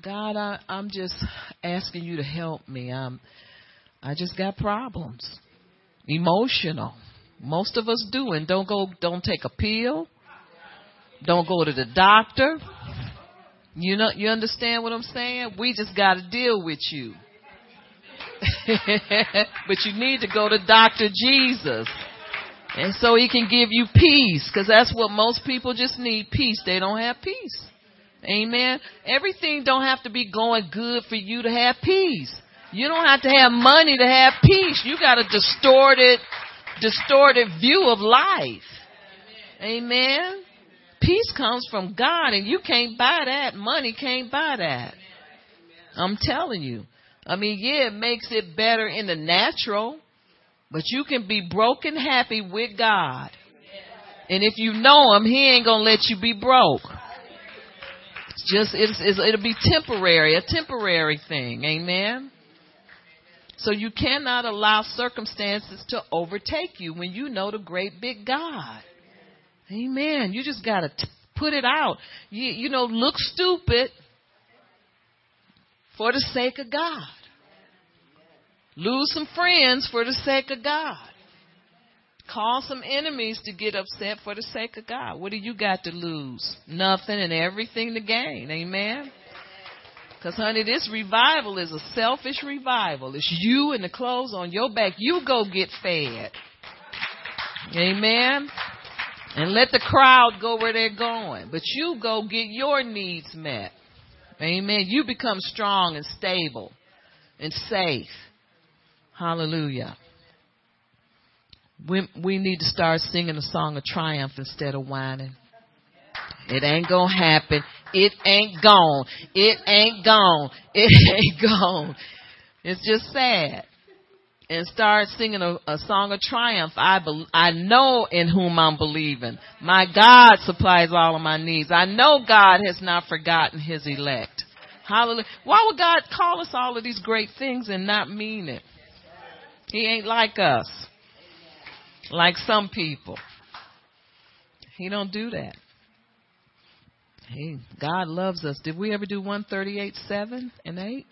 God, I, I'm just asking you to help me. I'm, I just got problems. Emotional. Most of us do, and don't go, don't take a pill. Don't go to the doctor. You know, you understand what I'm saying? We just got to deal with you. but you need to go to Dr. Jesus. And so he can give you peace, because that's what most people just need peace. They don't have peace. Amen. Everything don't have to be going good for you to have peace. You don't have to have money to have peace. You got a distorted distorted view of life. Amen. Peace comes from God and you can't buy that. Money can't buy that. I'm telling you. I mean, yeah, it makes it better in the natural, but you can be broken happy with God. And if you know him, he ain't gonna let you be broke. It's just, it's, it's, it'll be temporary, a temporary thing. Amen. So you cannot allow circumstances to overtake you when you know the great big God. Amen. You just got to put it out. You, you know, look stupid for the sake of God. Lose some friends for the sake of God. Call some enemies to get upset for the sake of God. What do you got to lose? Nothing and everything to gain. Amen. Because, honey, this revival is a selfish revival. It's you and the clothes on your back. You go get fed. Amen. And let the crowd go where they're going. But you go get your needs met. Amen. You become strong and stable and safe. Hallelujah. We, we need to start singing a song of triumph instead of whining. It ain't gonna happen. It ain't gone. It ain't gone. It ain't gone. It's just sad. And start singing a, a song of triumph. I be, I know in whom I'm believing. My God supplies all of my needs. I know God has not forgotten His elect. Hallelujah. Why would God call us all of these great things and not mean it? He ain't like us. Like some people. He don't do that. Hey, God loves us. Did we ever do 138, 7 and 8?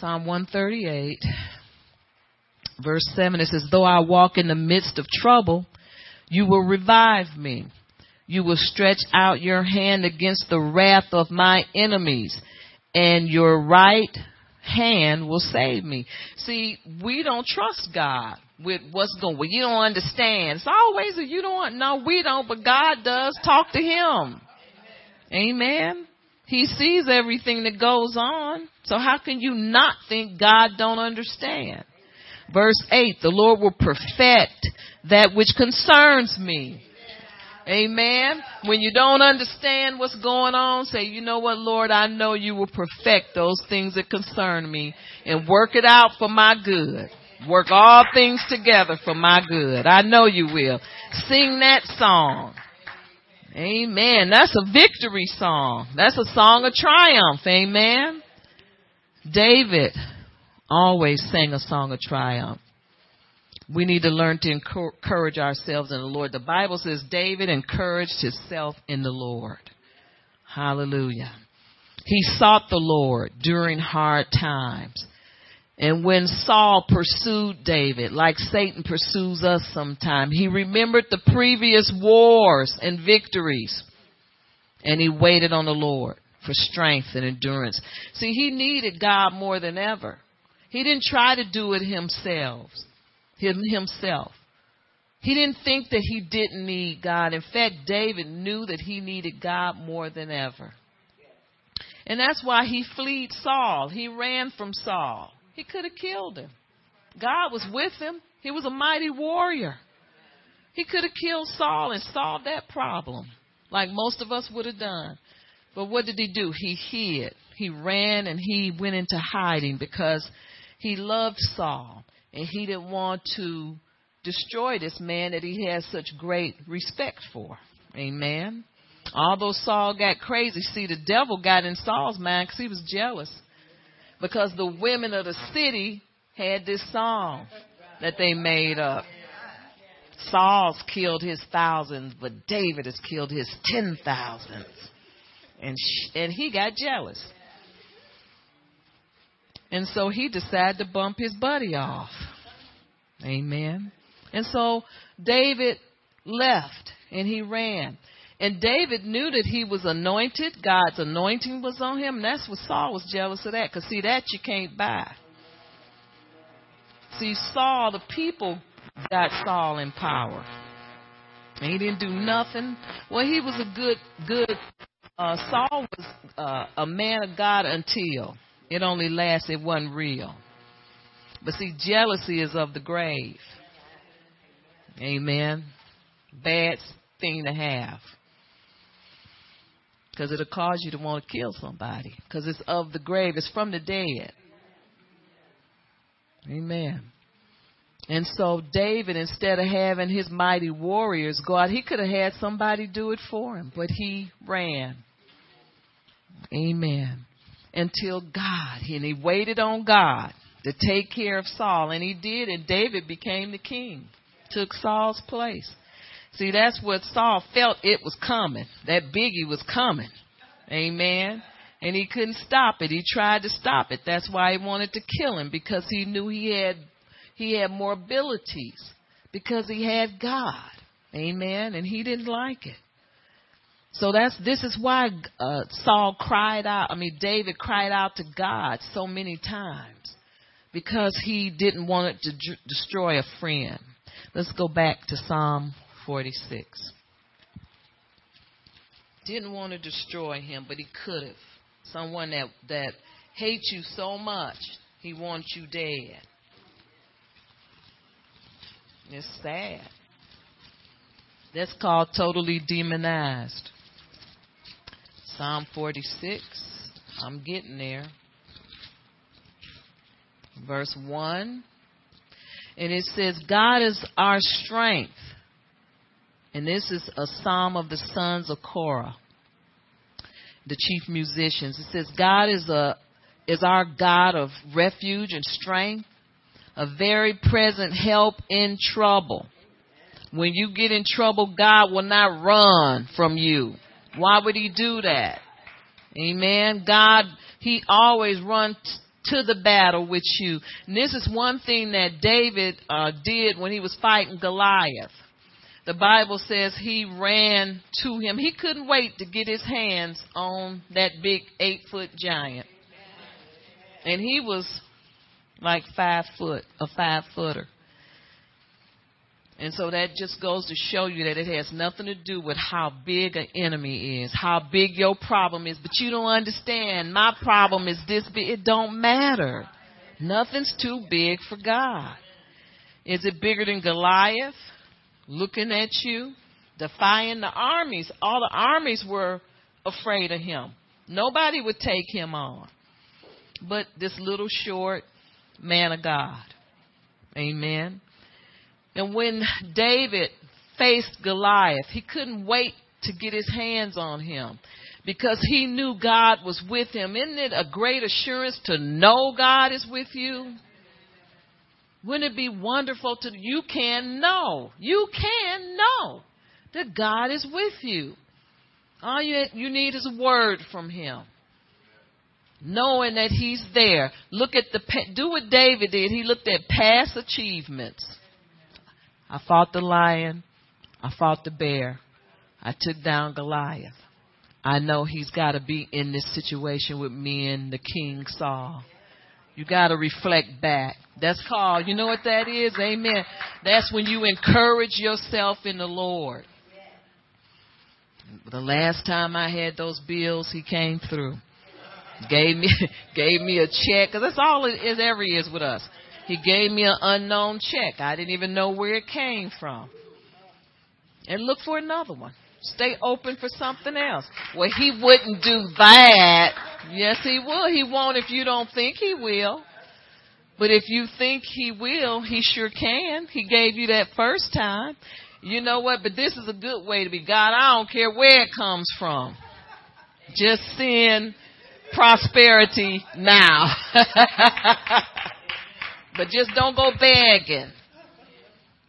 Psalm 138. Verse 7 it says, Though I walk in the midst of trouble, you will revive me. You will stretch out your hand against the wrath of my enemies, and your right hand will save me. See, we don't trust God with what's going on. You don't understand. It's always that you don't no, we don't, but God does. Talk to him. Amen. He sees everything that goes on. So how can you not think God don't understand? Verse 8, the Lord will perfect that which concerns me. Amen. When you don't understand what's going on, say, you know what, Lord, I know you will perfect those things that concern me and work it out for my good. Work all things together for my good. I know you will. Sing that song. Amen. That's a victory song. That's a song of triumph. Amen. David always sang a song of triumph. We need to learn to encourage ourselves in the Lord. The Bible says David encouraged himself in the Lord. Hallelujah. He sought the Lord during hard times. And when Saul pursued David, like Satan pursues us sometimes, he remembered the previous wars and victories. And he waited on the Lord for strength and endurance. See, he needed God more than ever. He didn't try to do it himself. Himself. He didn't think that he didn't need God. In fact, David knew that he needed God more than ever. And that's why he fled Saul. He ran from Saul. He could have killed him. God was with him. He was a mighty warrior. He could have killed Saul and solved that problem like most of us would have done. But what did he do? He hid. He ran and he went into hiding because he loved Saul and he didn't want to destroy this man that he had such great respect for. Amen. Although Saul got crazy, see, the devil got in Saul's mind because he was jealous because the women of the city had this song that they made up. Saul's killed his thousands, but David has killed his ten thousands. And, and he got jealous. And so he decided to bump his buddy off. Amen. And so David left and he ran. And David knew that he was anointed. God's anointing was on him. And that's what Saul was jealous of that. Because, see, that you can't buy. See, Saul, the people got Saul in power. And he didn't do nothing. Well, he was a good, good, uh, Saul was uh, a man of God until it only lasted one real. But see, jealousy is of the grave. Amen. Bad thing to have. Because it'll cause you to want to kill somebody. Because it's of the grave. It's from the dead. Amen. And so David, instead of having his mighty warriors go out, he could have had somebody do it for him. But he ran. Amen. Until God. And he waited on God to take care of Saul. And he did. And David became the king. Took Saul's place. See, that's what Saul felt it was coming. That biggie was coming. Amen. And he couldn't stop it. He tried to stop it. That's why he wanted to kill him because he knew he had he had more abilities because he had God. Amen. And he didn't like it. So that's this is why uh, Saul cried out. I mean, David cried out to God so many times because he didn't want to destroy a friend. Let's go back to Psalm 46. Didn't want to destroy him, but he could have. Someone that, that hates you so much, he wants you dead. It's sad. That's called totally demonized. Psalm 46. I'm getting there. Verse 1. And it says, God is our strength and this is a psalm of the sons of Korah, the chief musicians. It says, God is a is our God of refuge and strength, a very present help in trouble. When you get in trouble, God will not run from you. Why would he do that? Amen. God, he always runs to the battle with you. And this is one thing that David uh, did when he was fighting Goliath. The Bible says he ran to him. He couldn't wait to get his hands on that big eight foot giant. And he was like five foot, a five footer. And so that just goes to show you that it has nothing to do with how big an enemy is, how big your problem is. But you don't understand. My problem is this big. It don't matter. Nothing's too big for God. Is it bigger than Goliath? Looking at you, defying the armies. All the armies were afraid of him. Nobody would take him on. But this little short man of God. Amen. And when David faced Goliath, he couldn't wait to get his hands on him because he knew God was with him. Isn't it a great assurance to know God is with you? Wouldn't it be wonderful to you can know, you can know that God is with you. All you, you need is a word from him. Knowing that he's there. Look at the do what David did. He looked at past achievements I fought the lion. I fought the bear. I took down Goliath. I know he's got to be in this situation with me and the King Saul. You got to reflect back. That's called, you know what that is? Amen. That's when you encourage yourself in the Lord. The last time I had those bills, he came through. Gave me, gave me a check, cause that's all it is ever is with us. He gave me an unknown check. I didn't even know where it came from. And look for another one. Stay open for something else. Well, he wouldn't do that. Yes, he will. He won't if you don't think he will. But if you think he will, he sure can. He gave you that first time. You know what? But this is a good way to be God. I don't care where it comes from. Just send prosperity now. But just don't go begging.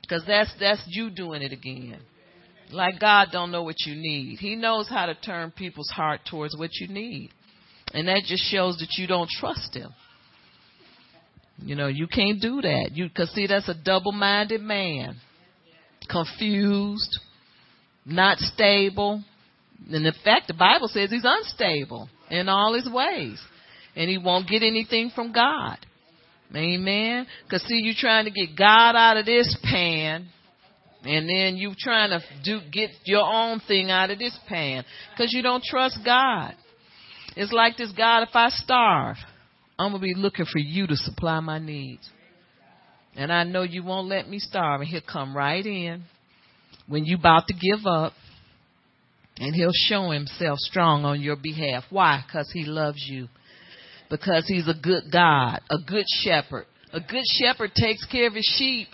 Cause that's, that's you doing it again. Like God don't know what you need. He knows how to turn people's heart towards what you need. And that just shows that you don't trust him. You know, you can't do that. You, cause see, that's a double-minded man. Confused, not stable. And in fact, the Bible says he's unstable in all his ways. And he won't get anything from God. Amen. Cause see, you trying to get God out of this pan, and then you trying to do get your own thing out of this pan, cause you don't trust God. It's like this God. If I starve, I'm gonna be looking for you to supply my needs, and I know you won't let me starve. And He'll come right in when you about to give up, and He'll show Himself strong on your behalf. Why? Cause He loves you because he's a good God, a good shepherd. A good shepherd takes care of his sheep.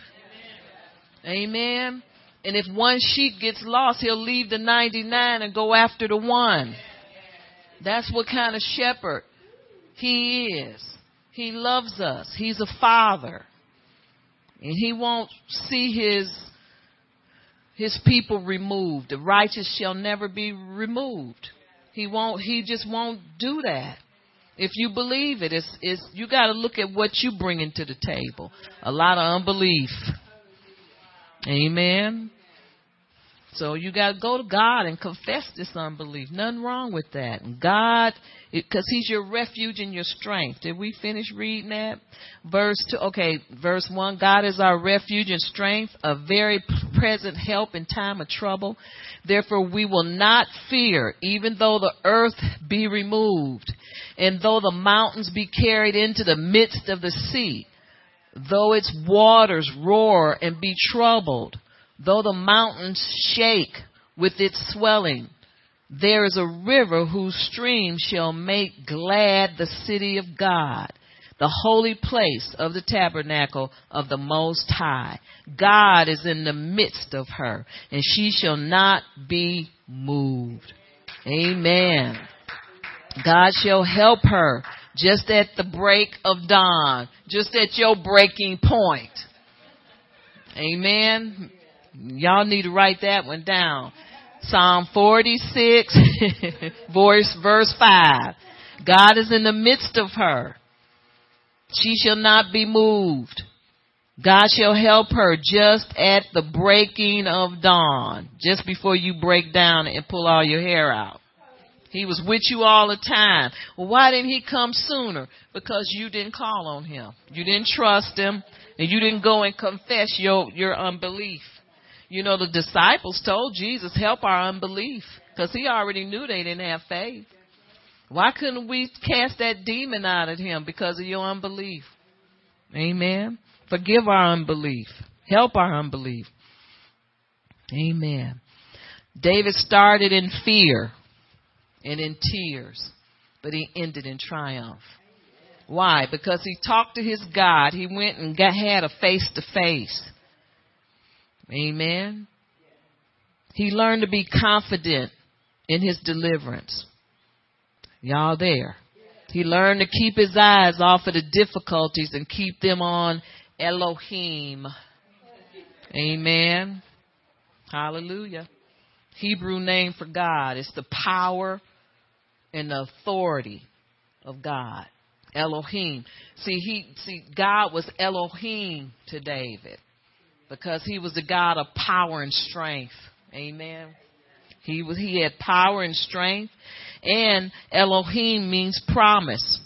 Amen. And if one sheep gets lost, he'll leave the 99 and go after the one. That's what kind of shepherd he is. He loves us. He's a father. And he won't see his his people removed. The righteous shall never be removed. He won't he just won't do that. If you believe it, it's, it's you got to look at what you bring into the table. A lot of unbelief. Amen. So you got to go to God and confess this unbelief. Nothing wrong with that. God, because He's your refuge and your strength. Did we finish reading that? Verse two. Okay, verse one. God is our refuge and strength, a very present help in time of trouble. Therefore, we will not fear, even though the earth be removed, and though the mountains be carried into the midst of the sea, though its waters roar and be troubled Though the mountains shake with its swelling, there is a river whose stream shall make glad the city of God, the holy place of the tabernacle of the Most High. God is in the midst of her, and she shall not be moved. Amen. God shall help her just at the break of dawn, just at your breaking point. Amen. Y'all need to write that one down. Psalm 46, verse, verse 5. God is in the midst of her. She shall not be moved. God shall help her just at the breaking of dawn, just before you break down and pull all your hair out. He was with you all the time. Well, why didn't he come sooner? Because you didn't call on him. You didn't trust him and you didn't go and confess your, your unbelief. You know, the disciples told Jesus, help our unbelief because he already knew they didn't have faith. Why couldn't we cast that demon out of him because of your unbelief? Amen. Forgive our unbelief. Help our unbelief. Amen. David started in fear and in tears, but he ended in triumph. Why? Because he talked to his God. He went and got, had a face to face. Amen. He learned to be confident in his deliverance. Y'all there. He learned to keep his eyes off of the difficulties and keep them on Elohim. Amen. Hallelujah. Hebrew name for God. It's the power and the authority of God. Elohim. See, he, see, God was Elohim to David because he was the God of power and strength. Amen. He was, he had power and strength and Elohim means promise.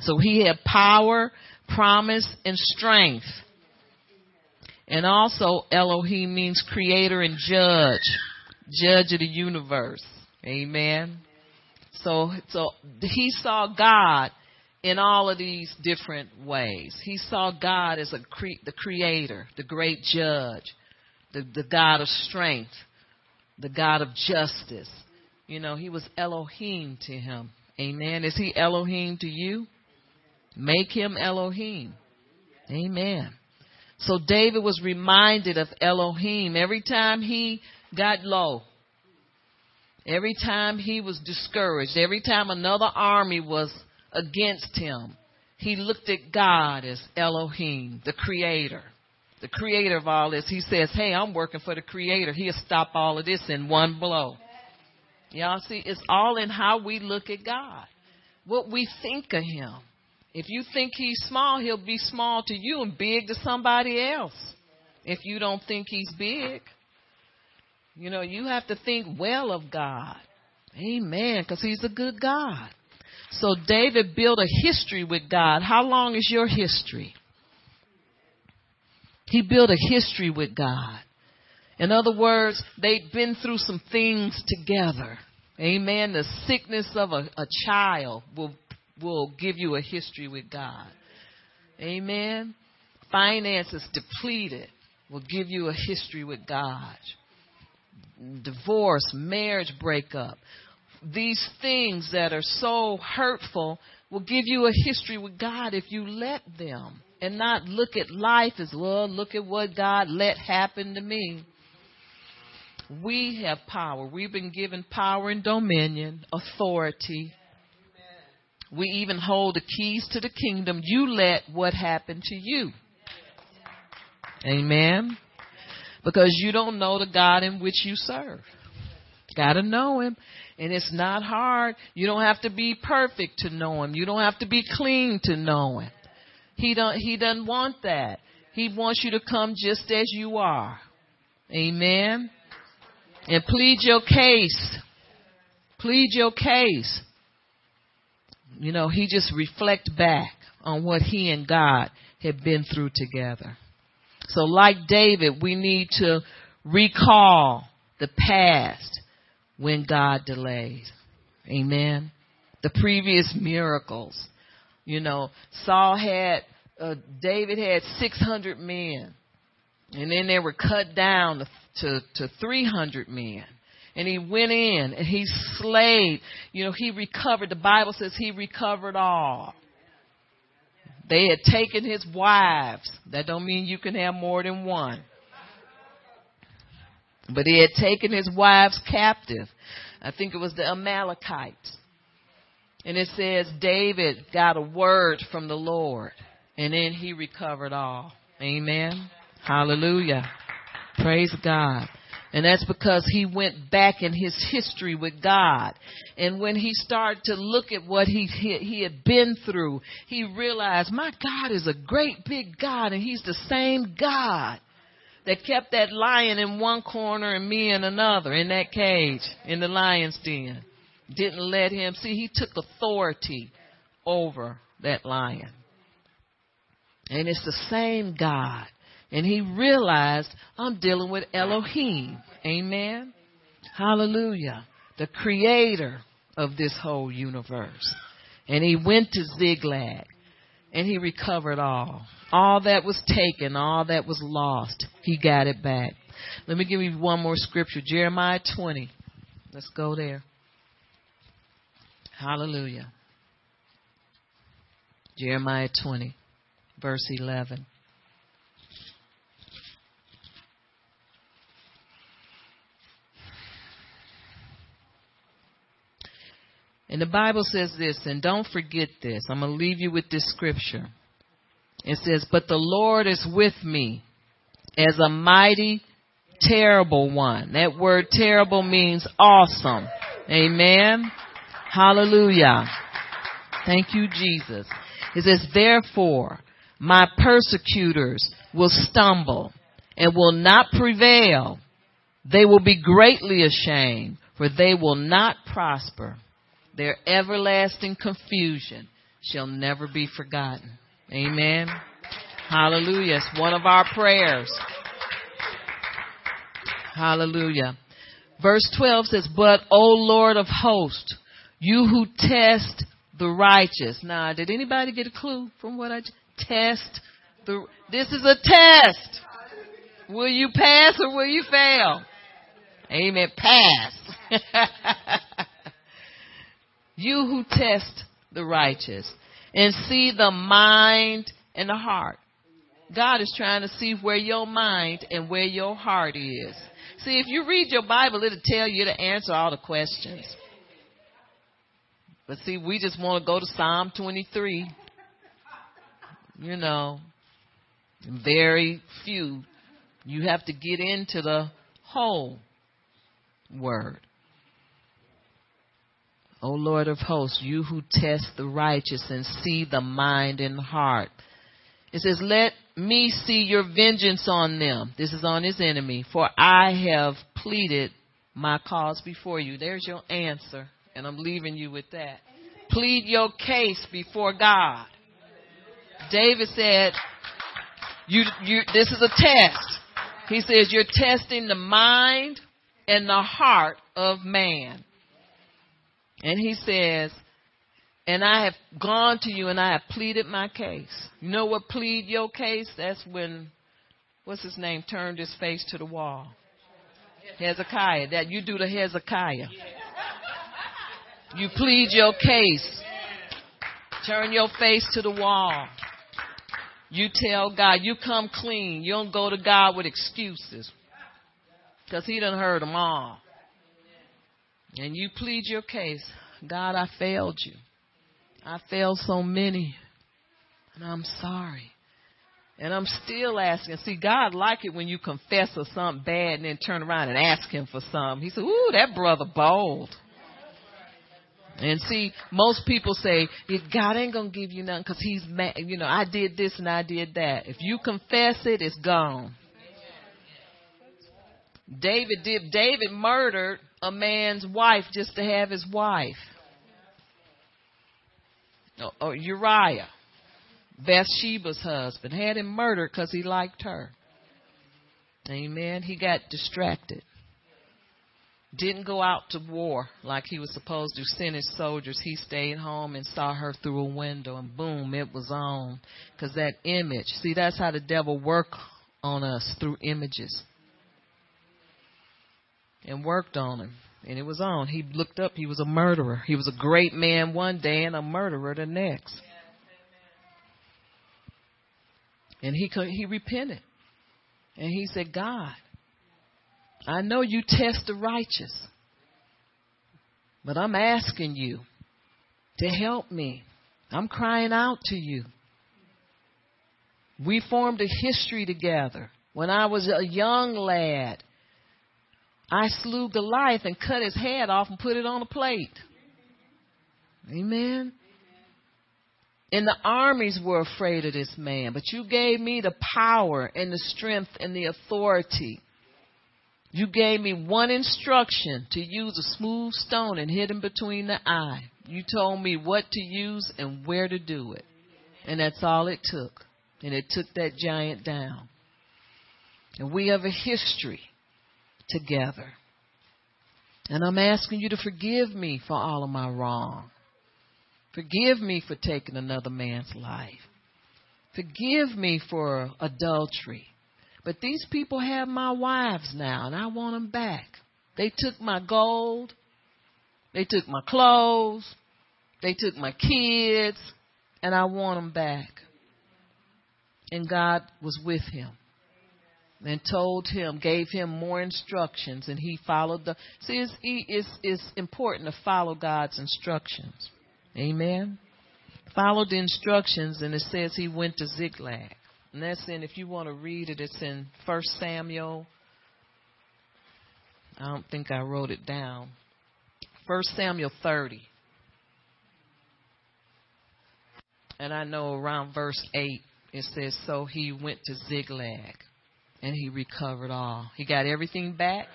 So he had power, promise, and strength. And also Elohim means creator and judge, judge of the universe. Amen. So, so he saw God in all of these different ways. He saw God as a cre- the creator, the great judge, the, the God of strength, the God of justice. You know, he was Elohim to him. Amen. Is he Elohim to you? Make him Elohim. Amen. So David was reminded of Elohim every time he got low. Every time he was discouraged, every time another army was against him, he looked at God as Elohim, the creator. The creator of all this. He says, Hey, I'm working for the creator. He'll stop all of this in one blow. Y'all see, it's all in how we look at God, what we think of Him. If you think He's small, He'll be small to you and big to somebody else. If you don't think He's big, you know, you have to think well of God. Amen, because He's a good God. So David built a history with God. How long is your history? He built a history with God. In other words, they'd been through some things together. Amen. The sickness of a, a child will, will give you a history with God. Amen. Finances depleted will give you a history with God. Divorce, marriage breakup. These things that are so hurtful will give you a history with God if you let them and not look at life as, well, look at what God let happen to me. We have power. We've been given power and dominion, authority. We even hold the keys to the kingdom. You let what happened to you. Amen. Because you don't know the God in which you serve. Gotta know him. And it's not hard. You don't have to be perfect to know him. You don't have to be clean to know him. He don't he doesn't want that. He wants you to come just as you are. Amen and plead your case. Plead your case. You know, he just reflect back on what he and God had been through together. So like David, we need to recall the past when God delays. Amen. The previous miracles. You know, Saul had, uh, David had 600 men. And then they were cut down to to, to 300 men. And he went in and he slayed. You know, he recovered. The Bible says he recovered all. They had taken his wives. That don't mean you can have more than one. But he had taken his wives captive. I think it was the Amalekites. And it says David got a word from the Lord. And then he recovered all. Amen. Hallelujah. Praise God. And that's because he went back in his history with God. And when he started to look at what he, he, he had been through, he realized, my God is a great big God and he's the same God that kept that lion in one corner and me in another in that cage in the lion's den. Didn't let him see he took authority over that lion. And it's the same God and he realized, I'm dealing with Elohim. Amen. Hallelujah. The creator of this whole universe. And he went to Ziklag and he recovered all. All that was taken, all that was lost, he got it back. Let me give you one more scripture Jeremiah 20. Let's go there. Hallelujah. Jeremiah 20, verse 11. And the Bible says this, and don't forget this. I'm going to leave you with this scripture. It says, But the Lord is with me as a mighty, terrible one. That word terrible means awesome. Amen. Hallelujah. Thank you, Jesus. It says, Therefore, my persecutors will stumble and will not prevail. They will be greatly ashamed, for they will not prosper. Their everlasting confusion shall never be forgotten. Amen. Hallelujah. It's one of our prayers. Hallelujah. Verse 12 says, But, O Lord of hosts, you who test the righteous. Now, did anybody get a clue from what I just test? The, this is a test. Will you pass or will you fail? Amen. Pass. You who test the righteous and see the mind and the heart. God is trying to see where your mind and where your heart is. See, if you read your Bible, it'll tell you to answer all the questions. But see, we just want to go to Psalm 23. You know, very few. You have to get into the whole word. O Lord of hosts, you who test the righteous and see the mind and heart. It says, Let me see your vengeance on them. This is on his enemy. For I have pleaded my cause before you. There's your answer. And I'm leaving you with that. Plead your case before God. David said, you, you, this is a test. He says, you're testing the mind and the heart of man. And he says, and I have gone to you and I have pleaded my case. You know what plead your case? That's when, what's his name, turned his face to the wall. Hezekiah. That you do the Hezekiah. You plead your case. Turn your face to the wall. You tell God, you come clean. You don't go to God with excuses. Because he done heard them all and you plead your case, God, I failed you. I failed so many, and I'm sorry. And I'm still asking. See, God like it when you confess of something bad and then turn around and ask Him for something. He said, "Ooh, that brother bold." And see, most people say, God ain't gonna give you nothing because He's mad. You know, I did this and I did that. If you confess it, it's gone. David did. David murdered a man's wife just to have his wife. Or oh, oh, Uriah, Bathsheba's husband, had him murdered because he liked her. Amen. He got distracted. Didn't go out to war like he was supposed to send his soldiers. He stayed home and saw her through a window, and boom, it was on. Because that image, see, that's how the devil work on us through images and worked on him. And it was on. He looked up. He was a murderer. He was a great man one day and a murderer the next. And he could, he repented. And he said, God, I know you test the righteous, but I'm asking you to help me. I'm crying out to you. We formed a history together when I was a young lad I slew Goliath and cut his head off and put it on a plate. Amen. And the armies were afraid of this man, but you gave me the power and the strength and the authority. You gave me one instruction to use a smooth stone and hit him between the eye. You told me what to use and where to do it. And that's all it took. And it took that giant down. And we have a history together. And I'm asking you to forgive me for all of my wrong. Forgive me for taking another man's life. Forgive me for adultery. But these people have my wives now, and I want them back. They took my gold. They took my clothes. They took my kids, and I want them back. And God was with him and told him, gave him more instructions, and he followed the. See, it's, it's, it's important to follow God's instructions. Amen. Follow the instructions, and it says he went to Ziklag. And that's in, if you want to read it, it's in First Samuel. I don't think I wrote it down. First Samuel 30. And I know around verse 8, it says, So he went to Ziklag and he recovered all. He got everything back.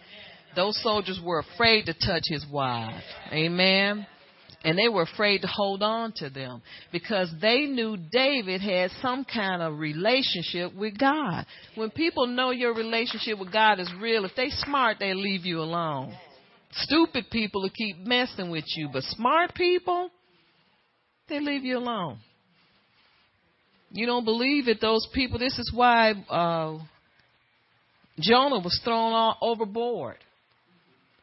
Those soldiers were afraid to touch his wife. Amen. And they were afraid to hold on to them because they knew David had some kind of relationship with God. When people know your relationship with God is real, if they smart, they leave you alone. Stupid people will keep messing with you, but smart people, they leave you alone. You don't believe it, those people. This is why uh, Jonah was thrown all overboard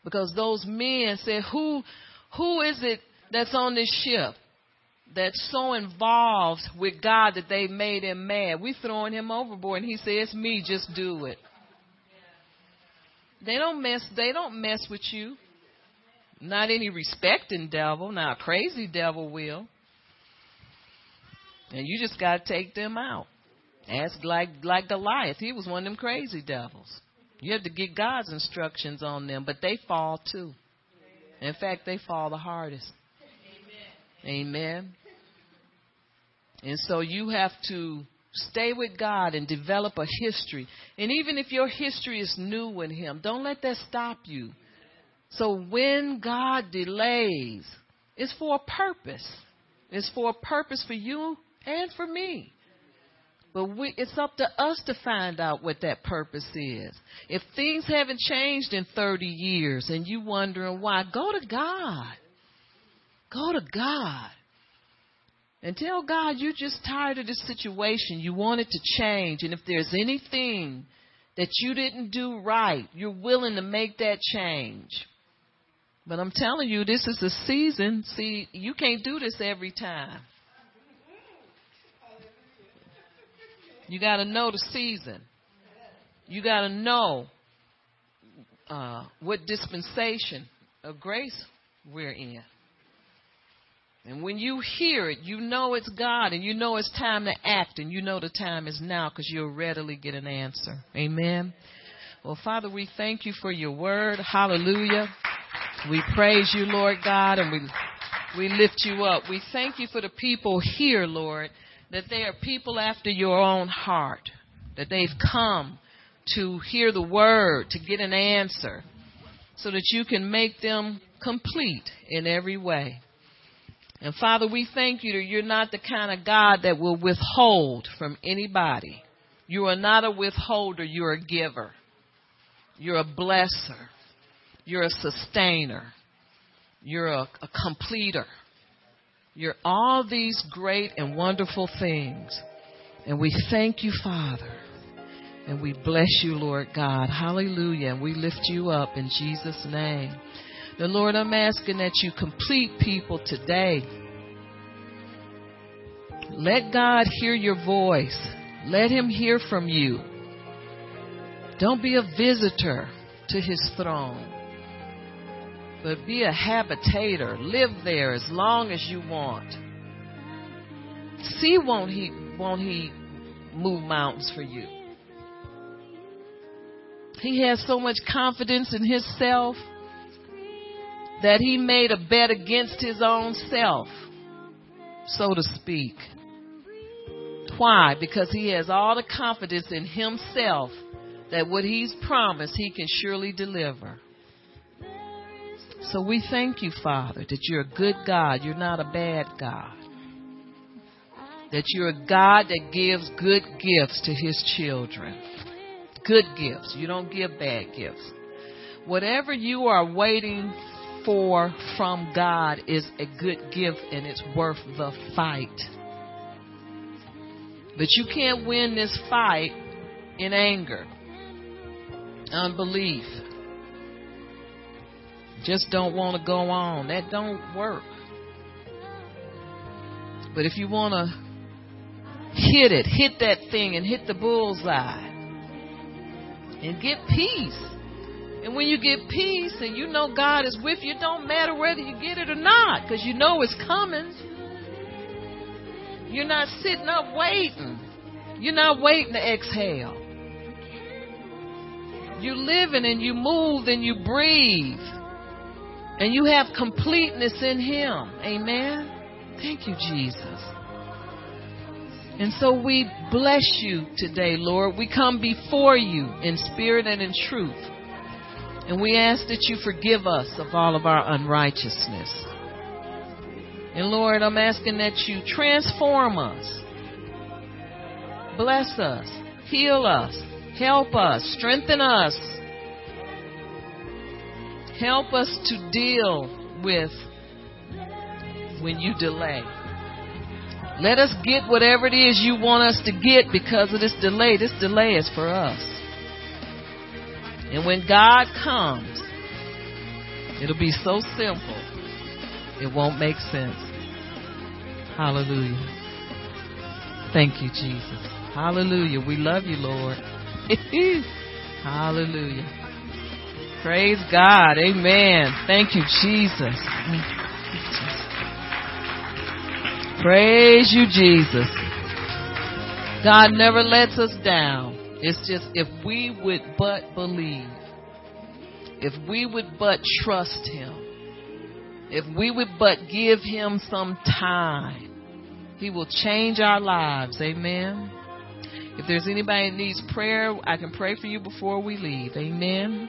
because those men said, "Who, who is it that's on this ship that's so involved with God that they made him mad? We're throwing him overboard." And he said, "It's me. Just do it." They don't mess. They don't mess with you. Not any respecting devil. Now a crazy devil will. And you just got to take them out. Ask like like Goliath. He was one of them crazy devils. You have to get God's instructions on them, but they fall too. In fact, they fall the hardest. Amen. Amen. And so you have to stay with God and develop a history. And even if your history is new in Him, don't let that stop you. So when God delays, it's for a purpose. It's for a purpose for you and for me. But we, it's up to us to find out what that purpose is. If things haven't changed in 30 years and you wondering why, go to God. Go to God. And tell God you're just tired of this situation. You want it to change. And if there's anything that you didn't do right, you're willing to make that change. But I'm telling you, this is a season. See, you can't do this every time. You got to know the season. You got to know uh, what dispensation of grace we're in. And when you hear it, you know it's God and you know it's time to act and you know the time is now because you'll readily get an answer. Amen. Well, Father, we thank you for your word. Hallelujah. We praise you, Lord God, and we, we lift you up. We thank you for the people here, Lord that they are people after your own heart, that they've come to hear the word, to get an answer, so that you can make them complete in every way. And Father, we thank you that you're not the kind of God that will withhold from anybody. You are not a withholder, you're a giver. You're a blesser. You're a sustainer. You're a, a completer. You're all these great and wonderful things. And we thank you, Father. And we bless you, Lord God. Hallelujah. And we lift you up in Jesus' name. The Lord, I'm asking that you complete people today. Let God hear your voice. Let him hear from you. Don't be a visitor to his throne but be a habitator. Live there as long as you want. See, won't he, won't he move mountains for you? He has so much confidence in himself that he made a bet against his own self, so to speak. Why? Because he has all the confidence in himself that what he's promised, he can surely deliver. So we thank you, Father, that you're a good God. You're not a bad God. That you're a God that gives good gifts to his children. Good gifts. You don't give bad gifts. Whatever you are waiting for from God is a good gift and it's worth the fight. But you can't win this fight in anger, unbelief. Just don't want to go on. That don't work. But if you want to hit it, hit that thing and hit the bullseye and get peace. And when you get peace and you know God is with you, it don't matter whether you get it or not because you know it's coming. You're not sitting up waiting. You're not waiting to exhale. You're living and you move and you breathe. And you have completeness in Him. Amen. Thank you, Jesus. And so we bless you today, Lord. We come before you in spirit and in truth. And we ask that you forgive us of all of our unrighteousness. And Lord, I'm asking that you transform us, bless us, heal us, help us, strengthen us, help us to deal with when you delay. Let us get whatever it is you want us to get because of this delay. This delay is for us. And when God comes, it'll be so simple. It won't make sense. Hallelujah. Thank you, Jesus. Hallelujah. We love you, Lord. Hallelujah. Praise God. Amen. Thank you, Jesus. Praise you, Jesus. God never lets us down. It's just if we would but believe, if we would but trust Him, if we would but give Him some time, He will change our lives. Amen. If there's anybody that needs prayer, I can pray for you before we leave. Amen.